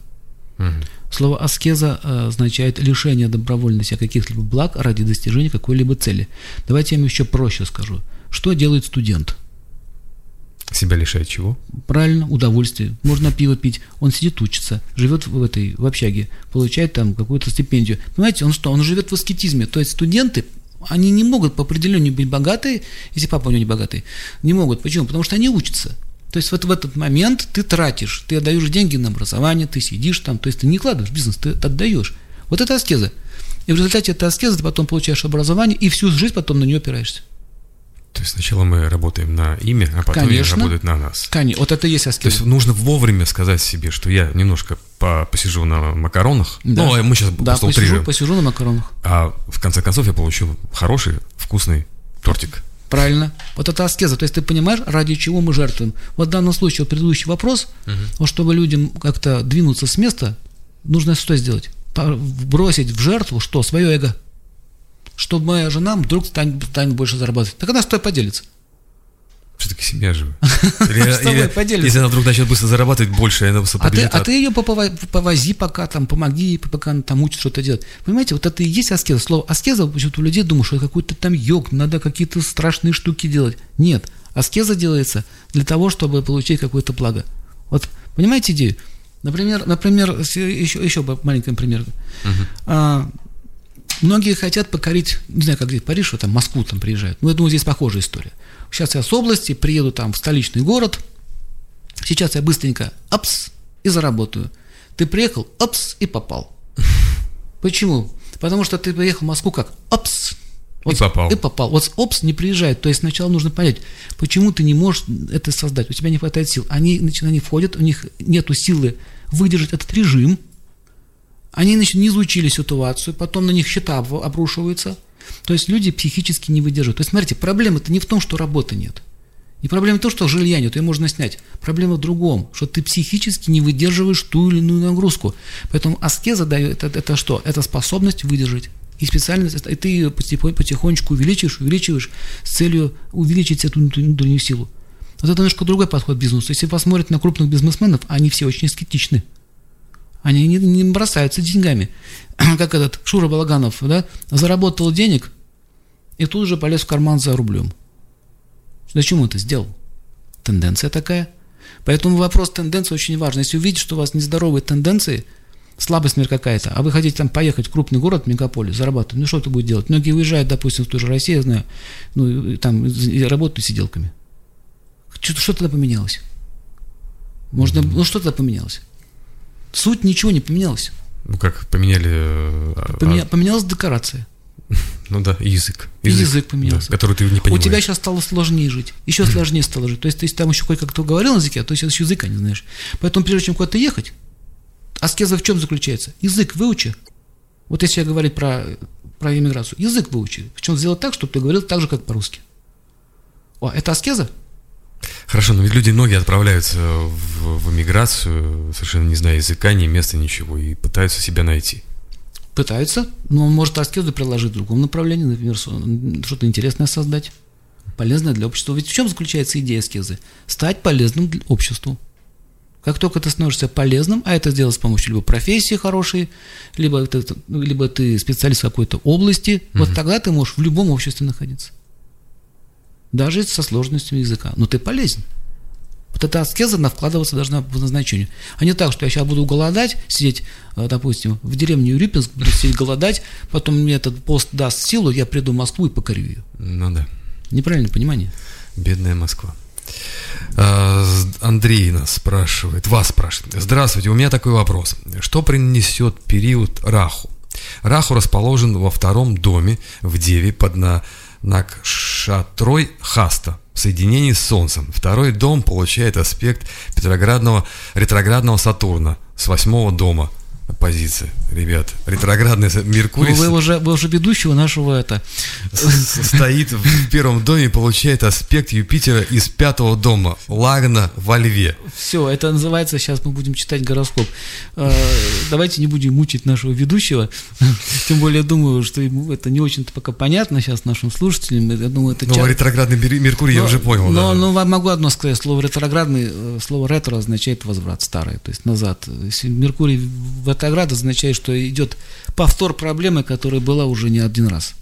Угу. Слово аскеза э, означает лишение добровольности каких-либо благ ради достижения какой-либо цели. Давайте я вам еще проще скажу. Что делает студент? Себя лишает чего? Правильно, удовольствие. Можно пиво пить. Он сидит, учится, живет в этой в общаге, получает там какую-то стипендию. Понимаете, он что? Он живет в аскетизме. То есть студенты, они не могут по определению быть богатые, если папа у него не богатый. Не могут. Почему? Потому что они учатся. То есть вот в этот момент ты тратишь, ты отдаешь деньги на образование, ты сидишь там, то есть ты не вкладываешь в бизнес, ты отдаешь. Вот это аскеза. И в результате этой аскезы ты потом получаешь образование и всю жизнь потом на нее опираешься. То есть сначала мы работаем на имя, а потом Конечно. работает на нас. Конечно. Вот это и есть аскеза. То есть нужно вовремя сказать себе, что я немножко по посижу на макаронах. Да. Ну, а мы сейчас да, посижу, посижу на макаронах. А в конце концов я получу хороший, вкусный тортик. Правильно. Вот это аскеза. То есть ты понимаешь, ради чего мы жертвуем. Вот в данном случае, вот предыдущий вопрос, угу. вот чтобы людям как-то двинуться с места, нужно что сделать? Бросить в жертву что? Свое эго. Чтобы моя жена вдруг станет, станет больше зарабатывать. Так она что поделится. Все-таки семья же. [laughs] Поделится. Если она вдруг начнет быстро зарабатывать больше, она А ты, а ты ее повози пока, там, помоги пока она там учит что-то делать. Понимаете, вот это и есть аскеза. Слово аскеза, почему-то у людей думают, что это какой-то там йог, надо какие-то страшные штуки делать. Нет, аскеза делается для того, чтобы получить какое-то благо. Вот, понимаете идею? Например, например, еще, еще маленький пример. А, многие хотят покорить, не знаю, как здесь Париж, вот там Москву там приезжают. Ну, я думаю, здесь похожая история. Сейчас я с области приеду там в столичный город, сейчас я быстренько апс и заработаю. Ты приехал, апс и попал. [laughs] Почему? Потому что ты приехал в Москву как апс. И попал. И попал. Вот опс не приезжает. То есть сначала нужно понять, почему ты не можешь это создать. У тебя не хватает сил. Они, значит, они входят, у них нету силы выдержать этот режим. Они, значит, не изучили ситуацию, потом на них счета об- обрушиваются. То есть люди психически не выдерживают. То есть, смотрите, проблема-то не в том, что работы нет. Не проблема в том, что жилья нет, ее можно снять. Проблема в другом, что ты психически не выдерживаешь ту или иную нагрузку. Поэтому аскеза дает, это, это что? Это способность выдержать. И специальность, и ты ее потихо- потихонечку увеличиваешь, увеличиваешь с целью увеличить эту внутреннюю силу. Вот это немножко другой подход к бизнесу. Если посмотреть на крупных бизнесменов, они все очень скептичны. Они не, не бросаются деньгами. [clears throat] Как этот Шура Балаганов, да, заработал денег и тут же полез в карман за рублем. Зачем он это сделал? Тенденция такая. Поэтому вопрос тенденции очень важен. Если увидите, что у вас нездоровые тенденции, слабость, например, какая-то, а вы хотите там поехать в крупный город, мегаполис, зарабатывать, ну что ты будешь делать? Многие уезжают, допустим, в ту же Россию, я знаю, ну и там и работают сиделками. Что, что тогда поменялось? Можно, ну что тогда поменялось? Суть ничего не поменялась. Ну как, поменяли... э, а- Поменя- поменялась декорация. [laughs] Ну да, язык. И язык поменялся. да, который ты не У понимаешь. тебя сейчас стало сложнее жить. Еще сложнее стало жить. То есть ты там еще кое-как говорил на языке, а то сейчас еще языка не знаешь. Поэтому прежде чем куда-то ехать, аскеза в чем заключается? Язык выучи. Вот если я говорить про, про иммиграцию, язык выучи. Причем сделать так, чтобы ты говорил так же, как по-русски. О, это аскеза? Хорошо, но ведь люди многие отправляются в, в эмиграцию, совершенно не зная языка, ни места, ничего, и пытаются себя найти. Пытаются, но он может аскезу приложить в другом направлении, например, что-то интересное создать, полезное для общества. Ведь в чем заключается идея аскезы? Стать полезным для обществу. Как только ты становишься полезным, а это сделать с помощью либо профессии хорошей, либо ты, ну, либо ты специалист в какой-то области, вот тогда ты можешь в любом обществе находиться. Даже со сложностью языка. Но ты полезен. Вот эта аскеза, она вкладываться должна по назначению. А не так, что я сейчас буду голодать, сидеть, э, допустим, в деревне Юрипинск, буду сидеть голодать, потом мне этот пост даст силу, я приду в Москву и покорю ее. Ну да, Неправильное понимание. бедная Москва. А, Андрей нас спрашивает, вас спрашивает. Здравствуйте, у меня такой вопрос. Что принесет период Раху? Раху расположен во втором доме в Деве под на, Накшатрой Хаста в соединении с Солнцем. Второй дом получает аспект ретроградного, ретроградного Сатурна с восьмого дома. Позиция, ребят. Ретроградный Меркурий Ну, Вы, уже, вы уже ведущего нашего это. стоит в первом доме и получает аспект Юпитера из пятого дома. Лагна во льве. Все, это называется, сейчас мы будем читать гороскоп. Э, Давайте не будем мучить нашего ведущего. Тем более, я думаю, что ему это не очень-то пока понятно сейчас нашим слушателям. Я думаю, это Ну, ретроградный Мер- Меркурий я Но- уже понял. Но, да. но вам могу одно сказать. Слово ретроградный, э, слово ретро означает возврат, старое, то есть назад. Если Меркурий в ретроград означает, что идет повтор проблемы, которая была уже не один раз.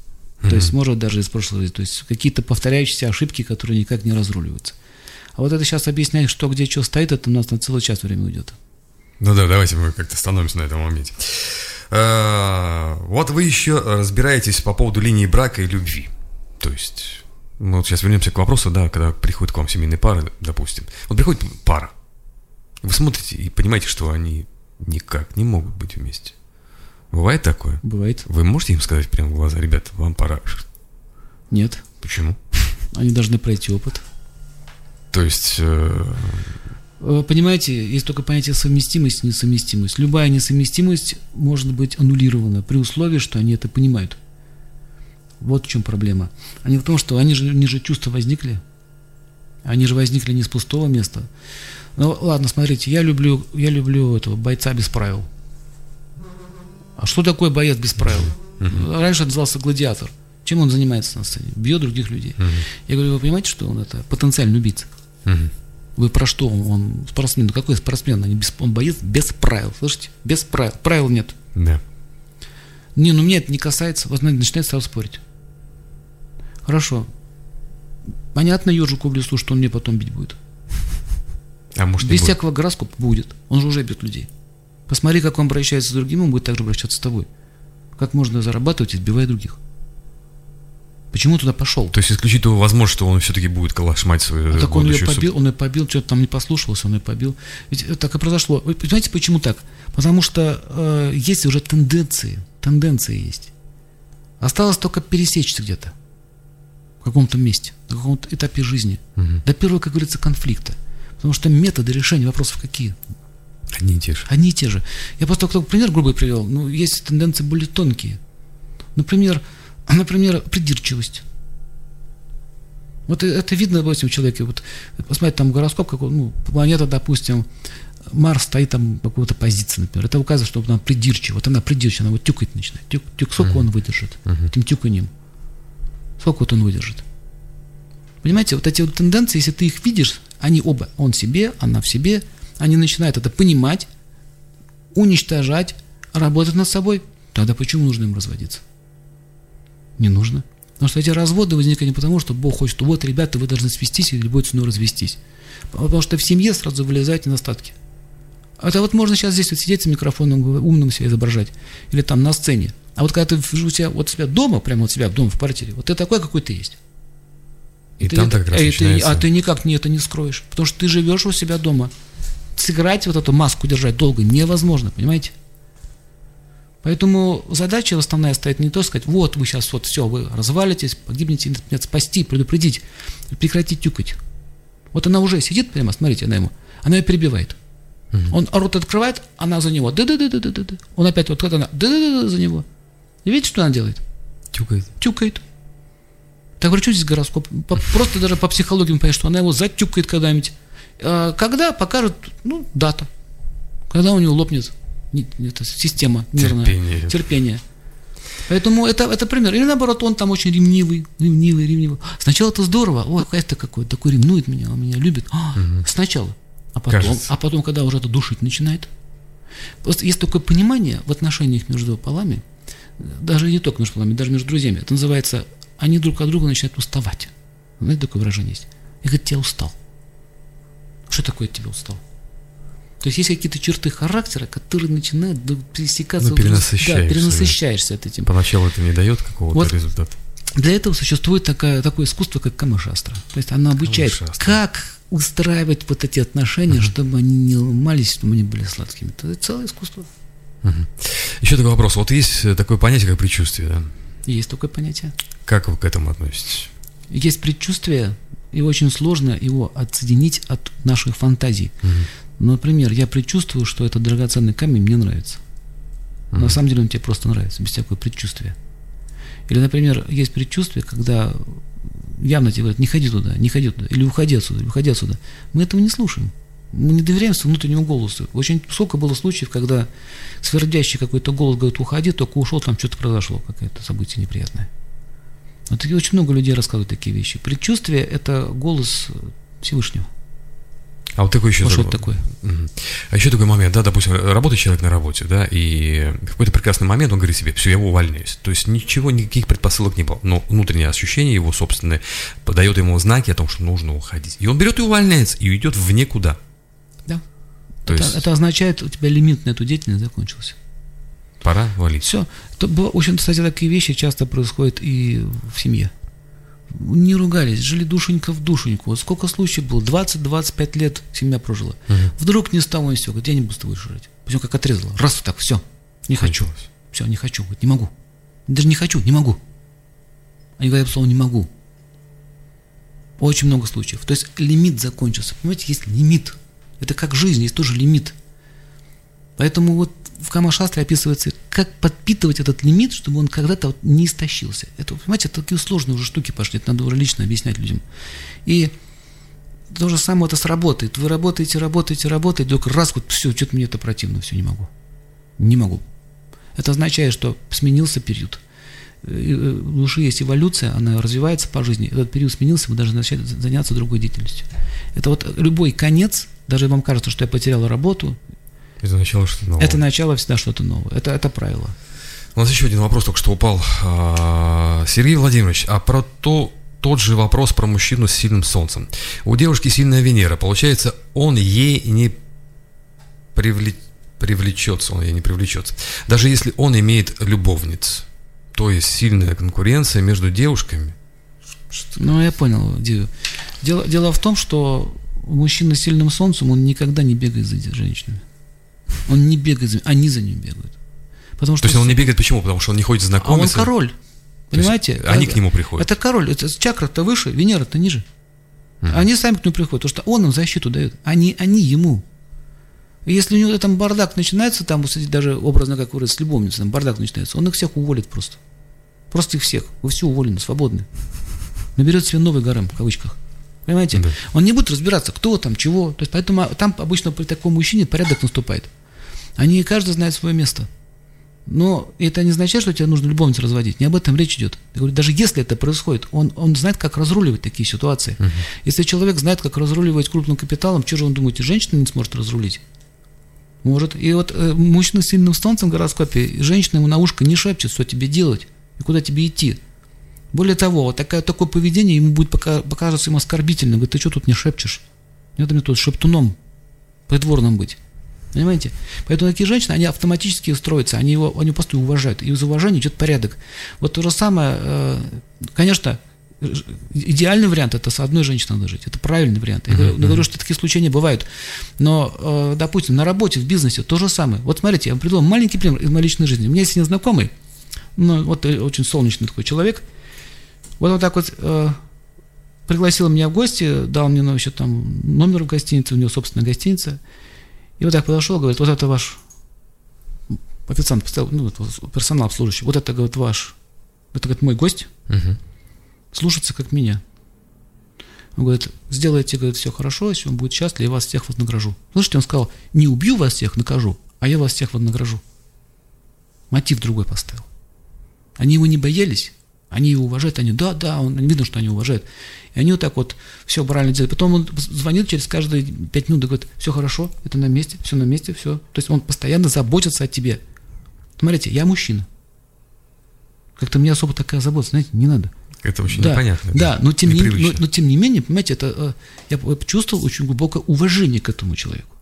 То есть, может, даже из прошлого. То есть, какие-то повторяющиеся ошибки, которые никак не разруливаются. А вот это сейчас объяснять, что где что стоит, это у нас на целый час время уйдет. Ну да, давайте мы как-то становимся на этом моменте. А, Вот вы еще разбираетесь по поводу линии брака и любви. То есть, мы вот сейчас вернемся к вопросу, да, когда приходит к вам семейные пары, допустим. Вот приходит пара. Вы смотрите и понимаете, что они никак не могут быть вместе. Бывает такое? Бывает. Вы можете им сказать прямо в глаза, ребята, вам пора. Нет. Почему? Они должны пройти опыт. То есть, э, Э, Понимаете, есть только понятие совместимость и несовместимость. Любая несовместимость может быть аннулирована при условии, что они это понимают. Вот в чем проблема. А не в том, что они же, они же чувства возникли. Они же возникли не с пустого места. Ну ладно, смотрите, я люблю, я люблю этого бойца без правил. А что такое боец без правил? Раньше это назывался гладиатор. Чем он занимается на сцене? Бьет других людей. Угу. Я говорю, вы понимаете, что он это потенциальный убийца? Угу. Вы про что? Он спортсмен. Ну какой спортсмен? Он, без, он боец без правил. Слышите? Без правил. Правил нет. Да. Не, ну меня это не касается. Вот начинает сразу спорить. Хорошо. Понятно ежику в лесу, что он мне потом бить будет. А может, Без всякого гороскопа будет. Он же уже бьет людей. Посмотри, как он обращается с другим, он будет так же обращаться с тобой. Как можно зарабатывать, избивая других? Почему туда пошел? То есть исключить его возможность, что он все-таки будет калашмать свою а Так он ее побил, он ее побил, что-то там не послушался, он ее побил. Ведь так и произошло. Вы понимаете, почему так? Потому что э, есть уже тенденции, тенденции есть. Осталось только пересечься где-то, в каком-то месте, на каком-то этапе жизни. Угу. До первого, как говорится, конфликта. Потому что методы решения вопросов какие? Одни и те же. Одни и те же. Я просто только пример грубый привел. Ну, есть тенденции более тонкие. Например, [clears throat] Например, придирчивость. Вот это видно, допустим, в человеке. Вот, посмотрите, там гороскоп, какой, ну, планета, допустим, Марс стоит там в какой-то позиции, например. Это указывает, что она придирчива. Вот она придирчива, она вот тюкать начинает. Тюк, тюк, сколько uh-huh. он выдержит uh-huh. этим тюканьем? Сколько вот он выдержит? Понимаете, вот эти вот тенденции, если ты их видишь, они оба, он себе, она в себе, они начинают это понимать, уничтожать, работать над собой. Тогда почему нужно им разводиться? Не нужно. Потому что эти разводы возникли не потому, что Бог хочет, вот, ребята, вы должны свестись или любой ценой развестись. Потому что в семье сразу вылезают недостатки. Это вот можно сейчас здесь вот сидеть с микрофоном, умным себя изображать. Или там на сцене. А вот когда ты у себя, вот себя дома, прямо вот себя дома в квартире, вот ты такой, какой ты есть. И, ты там это, так раз а, ты, а ты никак не это не скроешь. Потому что ты живешь у себя дома. Сыграть вот эту маску держать долго невозможно, понимаете? Поэтому задача основная стоит не то сказать, вот вы сейчас вот все, вы развалитесь, погибнете, нет, спасти, предупредить, прекратить тюкать. Вот она уже сидит прямо, смотрите, она ему, она ее перебивает. Угу. Он рот открывает, она за него, да да да да да да Он опять вот она, да да да за него. И видите, что она делает? Тюкает. Тюкает. Так говорю, что здесь гороскоп? Просто даже по психологии понять, что она его затюкает когда-нибудь. А, когда покажет, ну, дата. Когда у него лопнет это система нервная. Терпение. Терпение. Поэтому это, это пример. Или наоборот, он там очень ревнивый, ревнивый, ревнивый. Сначала это здорово, ой, это какой такой ревнует меня, он меня любит. А, угу. Сначала. А потом, а потом, когда уже это душить начинает. Просто есть такое понимание в отношениях между полами, даже не только между полами, даже между друзьями. Это называется, они друг от друга начинают уставать. Знаете, такое выражение есть? Я говорю, я устал. Что такое от тебя устал? То есть есть какие-то черты характера, которые начинают пересекаться. Ну, перенасыщаешься. Да, перенасыщаешься от этим. Поначалу это не дает какого-то вот результата. Для этого существует такое, такое искусство, как камашастра. То есть оно обучает, как устраивать вот эти отношения, uh-huh. чтобы они не ломались, чтобы они были сладкими. Это целое искусство. Uh-huh. Еще такой вопрос. Вот есть такое понятие, как предчувствие, да? Есть такое понятие. Как вы к этому относитесь? Есть предчувствие, и очень сложно его отсоединить от наших фантазий. Uh-huh. Например, я предчувствую, что этот драгоценный камень мне нравится. Mm-hmm. На самом деле он тебе просто нравится, без всякого предчувствия. Или, например, есть предчувствие, когда явно тебе говорят, не ходи туда, не ходи туда, или уходи отсюда, или уходи отсюда. Мы этого не слушаем. Мы не доверяем своему внутреннему голосу. Очень сколько было случаев, когда свердящий какой-то голос говорит, уходи, только ушел, там что-то произошло, какое-то событие неприятное. Вот такие, очень много людей рассказывают такие вещи. Предчувствие – это голос Всевышнего. А вот такой еще... Вот что такое? А еще такой момент, да, допустим, работает человек на работе, да, и в какой-то прекрасный момент он говорит себе, все, я увольняюсь. То есть ничего, никаких предпосылок не было, но внутреннее ощущение его собственное подает ему знаки о том, что нужно уходить. И он берет и увольняется, и идет в никуда. То это, есть... это означает, у тебя лимит на эту деятельность закончился. Пора валить. Все. Это, в общем, кстати, такие вещи часто происходят и в семье не ругались, жили душенька в душеньку. Вот сколько случаев было, 20-25 лет семья прожила. Угу. Вдруг не с того и все, говорит, я не буду с тобой жить. Все как отрезало. Раз так, все, не хочу. Все, не хочу, не могу. Даже не хочу, не могу. Они говорят слово не могу. Очень много случаев. То есть лимит закончился. Понимаете, есть лимит. Это как жизнь, есть тоже лимит. Поэтому вот в Камашастре описывается, как подпитывать этот лимит, чтобы он когда-то вот не истощился. Это, понимаете, это такие сложные уже штуки пошли, это надо уже лично объяснять людям. И то же самое это сработает. Вы работаете, работаете, работаете, только раз вот все, что-то мне это противно, все, не могу. Не могу. Это означает, что сменился период. в души есть эволюция, она развивается по жизни. Этот период сменился, мы должны начать заняться другой деятельностью. Это вот любой конец, даже вам кажется, что я потерял работу. Это начало что-то новое. Это начало всегда что-то новое. Это, это правило. У нас еще один вопрос только что упал. А, Сергей Владимирович, а про то, тот же вопрос про мужчину с сильным солнцем. У девушки сильная Венера. Получается, он ей не привлечет привлечется, он ей не привлечется. Даже если он имеет любовниц. То есть сильная конкуренция между девушками. Ну, я понял, Дело, дело в том, что мужчина с сильным солнцем, он никогда не бегает за женщинами. Он не бегает за они за ним бегают. Потому что То есть он не бегает почему? Потому что он не ходит знакомиться? А он король. Понимаете? Они к нему приходят. Это король. Это чакра-то выше, Венера-то ниже. Угу. Они сами к нему приходят, потому что он им защиту дает. Они, они ему. Если у него там бардак начинается, там, кстати, даже образно, как вы с любовницей, там бардак начинается, он их всех уволит просто. Просто их всех. Вы все уволены, свободны. Наберет себе новый гарем, в кавычках. Понимаете? Да. Он не будет разбираться, кто там, чего. То есть, поэтому там обычно при таком мужчине порядок наступает. Они каждый знает свое место. Но это не означает, что тебе нужно любовницу разводить. Не об этом речь идет. Я говорю, даже если это происходит, он, он знает, как разруливать такие ситуации. Угу. Если человек знает, как разруливать крупным капиталом, что же он думает, и женщина не сможет разрулить? Может. И вот э, мужчина с сильным солнцем в гороскопе, женщина ему на ушко не шепчет, что тебе делать и куда тебе идти. Более того, такое, такое поведение ему будет пока, покажется ему оскорбительным. Говорит, ты что тут не шепчешь? Не надо мне тут шептуном придворным быть. Понимаете? Поэтому такие женщины, они автоматически строятся, они его, они просто уважают. И из уважения идет порядок. Вот то же самое, э, конечно, идеальный вариант это с одной женщиной надо жить. Это правильный вариант. Я uh-huh, говорю, что такие случаи не бывают. Но, э, допустим, на работе, в бизнесе то же самое. Вот смотрите, я вам приведу маленький пример из моей личной жизни. У меня есть один знакомый, ну, вот э, очень солнечный такой человек. Вот вот так вот э, пригласил меня в гости, дал мне ну, еще там номер в гостинице, у него собственная гостиница. И вот так подошел, говорит, вот это ваш официант, поставил, ну, персонал обслуживающий, вот это, говорит, ваш, это, говорит, мой гость. Uh-huh слушаться как меня. Он говорит, сделайте, говорит, все хорошо, если он будет счастлив, я вас всех вознагражу. Слышите, он сказал, не убью вас всех, накажу, а я вас всех вознагражу. Мотив другой поставил. Они его не боялись, они его уважают, они, да, да, он, видно, что они уважают. И они вот так вот все правильно делают. Потом он звонит через каждые пять минут и говорит, все хорошо, это на месте, все на месте, все. То есть он постоянно заботится о тебе. Смотрите, я мужчина. Как-то мне особо такая забота, знаете, не надо. Это очень да, непонятно. Да, но тем, не, но, но тем не менее, понимаете, это, э, я почувствовал очень глубокое уважение к этому человеку.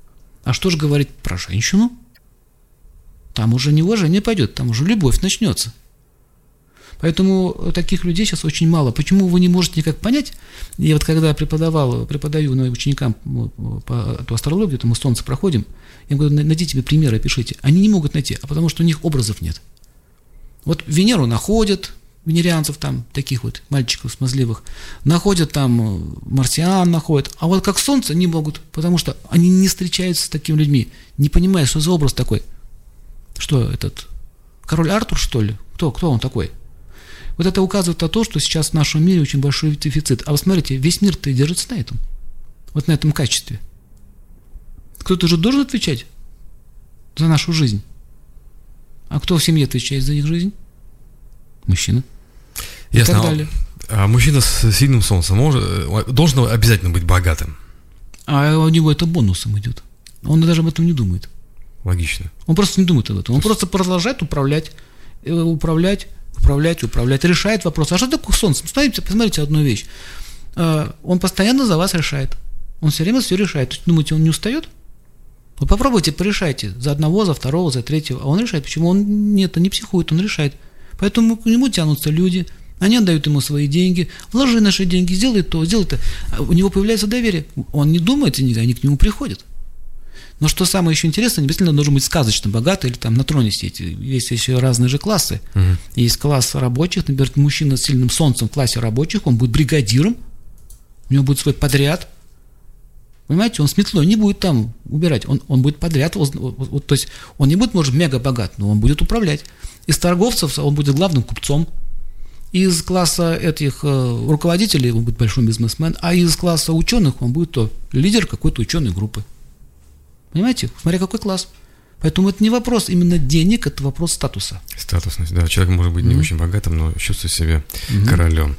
А что же говорить про женщину? Там уже не уважение пойдет, там уже любовь начнется. Поэтому таких людей сейчас очень мало. Почему вы не можете никак понять? Я вот когда преподавал, преподаю на ученикам по эту астрологию, где-то мы солнце проходим, я говорю, найдите тебе примеры, пишите. Они не могут найти, а потому что у них образов нет. Вот Венеру находят, венерианцев там, таких вот мальчиков смазливых, находят там марсиан, находят, а вот как солнце не могут, потому что они не встречаются с такими людьми, не понимают, что за образ такой. Что этот, король Артур, что ли? Кто, кто он такой? Вот это указывает на то, что сейчас в нашем мире очень большой дефицит. А вы смотрите, весь мир-то держится на этом, вот на этом качестве. Кто-то же должен отвечать за нашу жизнь. А кто в семье отвечает за их жизнь? Мужчина. Ясно. И так далее. А мужчина с сильным солнцем может, э, должен обязательно быть богатым? А у него это бонусом идет. Он даже об этом не думает. Логично. Он просто не думает об этом. Он есть... просто продолжает управлять, э, управлять, управлять, управлять, решает вопрос. А что такое солнце? Посмотрите, посмотрите одну вещь. А, он постоянно за вас решает. Он все время все решает. Думаете, он не устает? Вы попробуйте, порешайте. За одного, за второго, за третьего. А он решает. Почему? Он нет, он не психует, он решает. Поэтому к нему тянутся люди, они отдают ему свои деньги, вложи наши деньги, сделай то, сделай то. А у него появляется доверие. Он не думает, они к нему приходят. Но что самое еще интересное, не обязательно должен быть сказочно богатый или там на троне сидеть. Есть еще разные же классы. Угу. Есть класс рабочих, например, мужчина с сильным солнцем в классе рабочих, он будет бригадиром, у него будет свой подряд. Понимаете, он с метлой не будет там убирать, он, он будет подряд, вот, вот, то есть он не будет, может, мега богат, но он будет управлять. Из торговцев он будет главным купцом. Из класса этих э, руководителей он будет большой бизнесмен, а из класса ученых он будет то лидер какой-то ученой группы. Понимаете? Смотря какой класс. Поэтому это не вопрос именно денег, это вопрос статуса. Статусность, да. Человек может быть не mm-hmm. очень богатым, но чувствует себя mm-hmm. королем.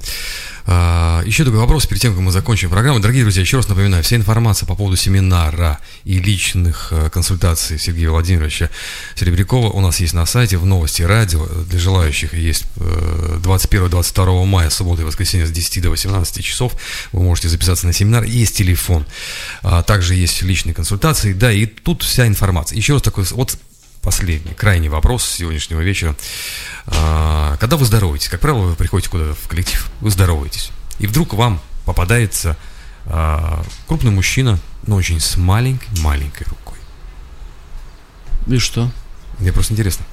А, еще такой вопрос перед тем, как мы закончим программу. Дорогие друзья, еще раз напоминаю, вся информация по поводу семинара и личных э, консультаций Сергея Владимировича Серебрякова у нас есть на сайте в новости радио. Для желающих есть 21-22 э, мая, суббота и воскресенье с 10 до 18 часов. Вы можете записаться на семинар. Есть телефон. А, также есть личные консультации. Да, и тут вся информация. Еще раз такой вот последний, крайний вопрос сегодняшнего вечера. А, когда вы здороваетесь, как правило, вы приходите куда-то в коллектив, вы здороваетесь, и вдруг вам попадается а, крупный мужчина, но очень с маленькой-маленькой рукой. И что? Мне просто интересно.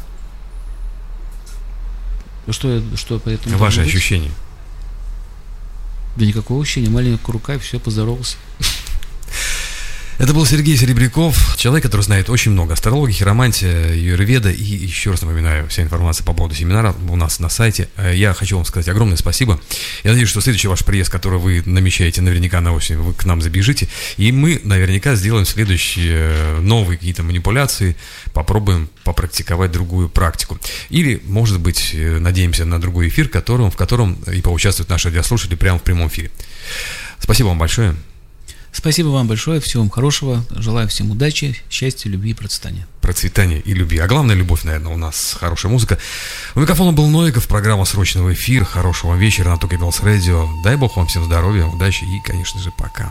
Что, что по этому? Ваши ощущения. Да никакого ощущения. Маленькая рука, и все, поздоровался. Это был Сергей Серебряков, человек, который знает очень много астрологии, хиромантия, юрведа. И еще раз напоминаю, вся информация по поводу семинара у нас на сайте. Э, я хочу вам сказать огромное спасибо. Я надеюсь, что следующий ваш приезд, который вы намечаете наверняка на осень, вы к нам забежите. И мы наверняка сделаем следующие э, новые какие-то манипуляции, попробуем попрактиковать другую практику. Или, может быть, э, надеемся на другой эфир, которым, в котором и поучаствуют наши радиослушатели прямо в прямом эфире. Спасибо вам большое. Спасибо вам большое, всего вам хорошего, желаю всем удачи, счастья, любви и процветания. Процветания и любви. А главное, любовь, наверное, у нас хорошая музыка. У микрофона был Новиков, программа «Срочного эфира». Хорошего вечера на Токи Радио. Дай бог вам всем здоровья, удачи и, конечно же, пока.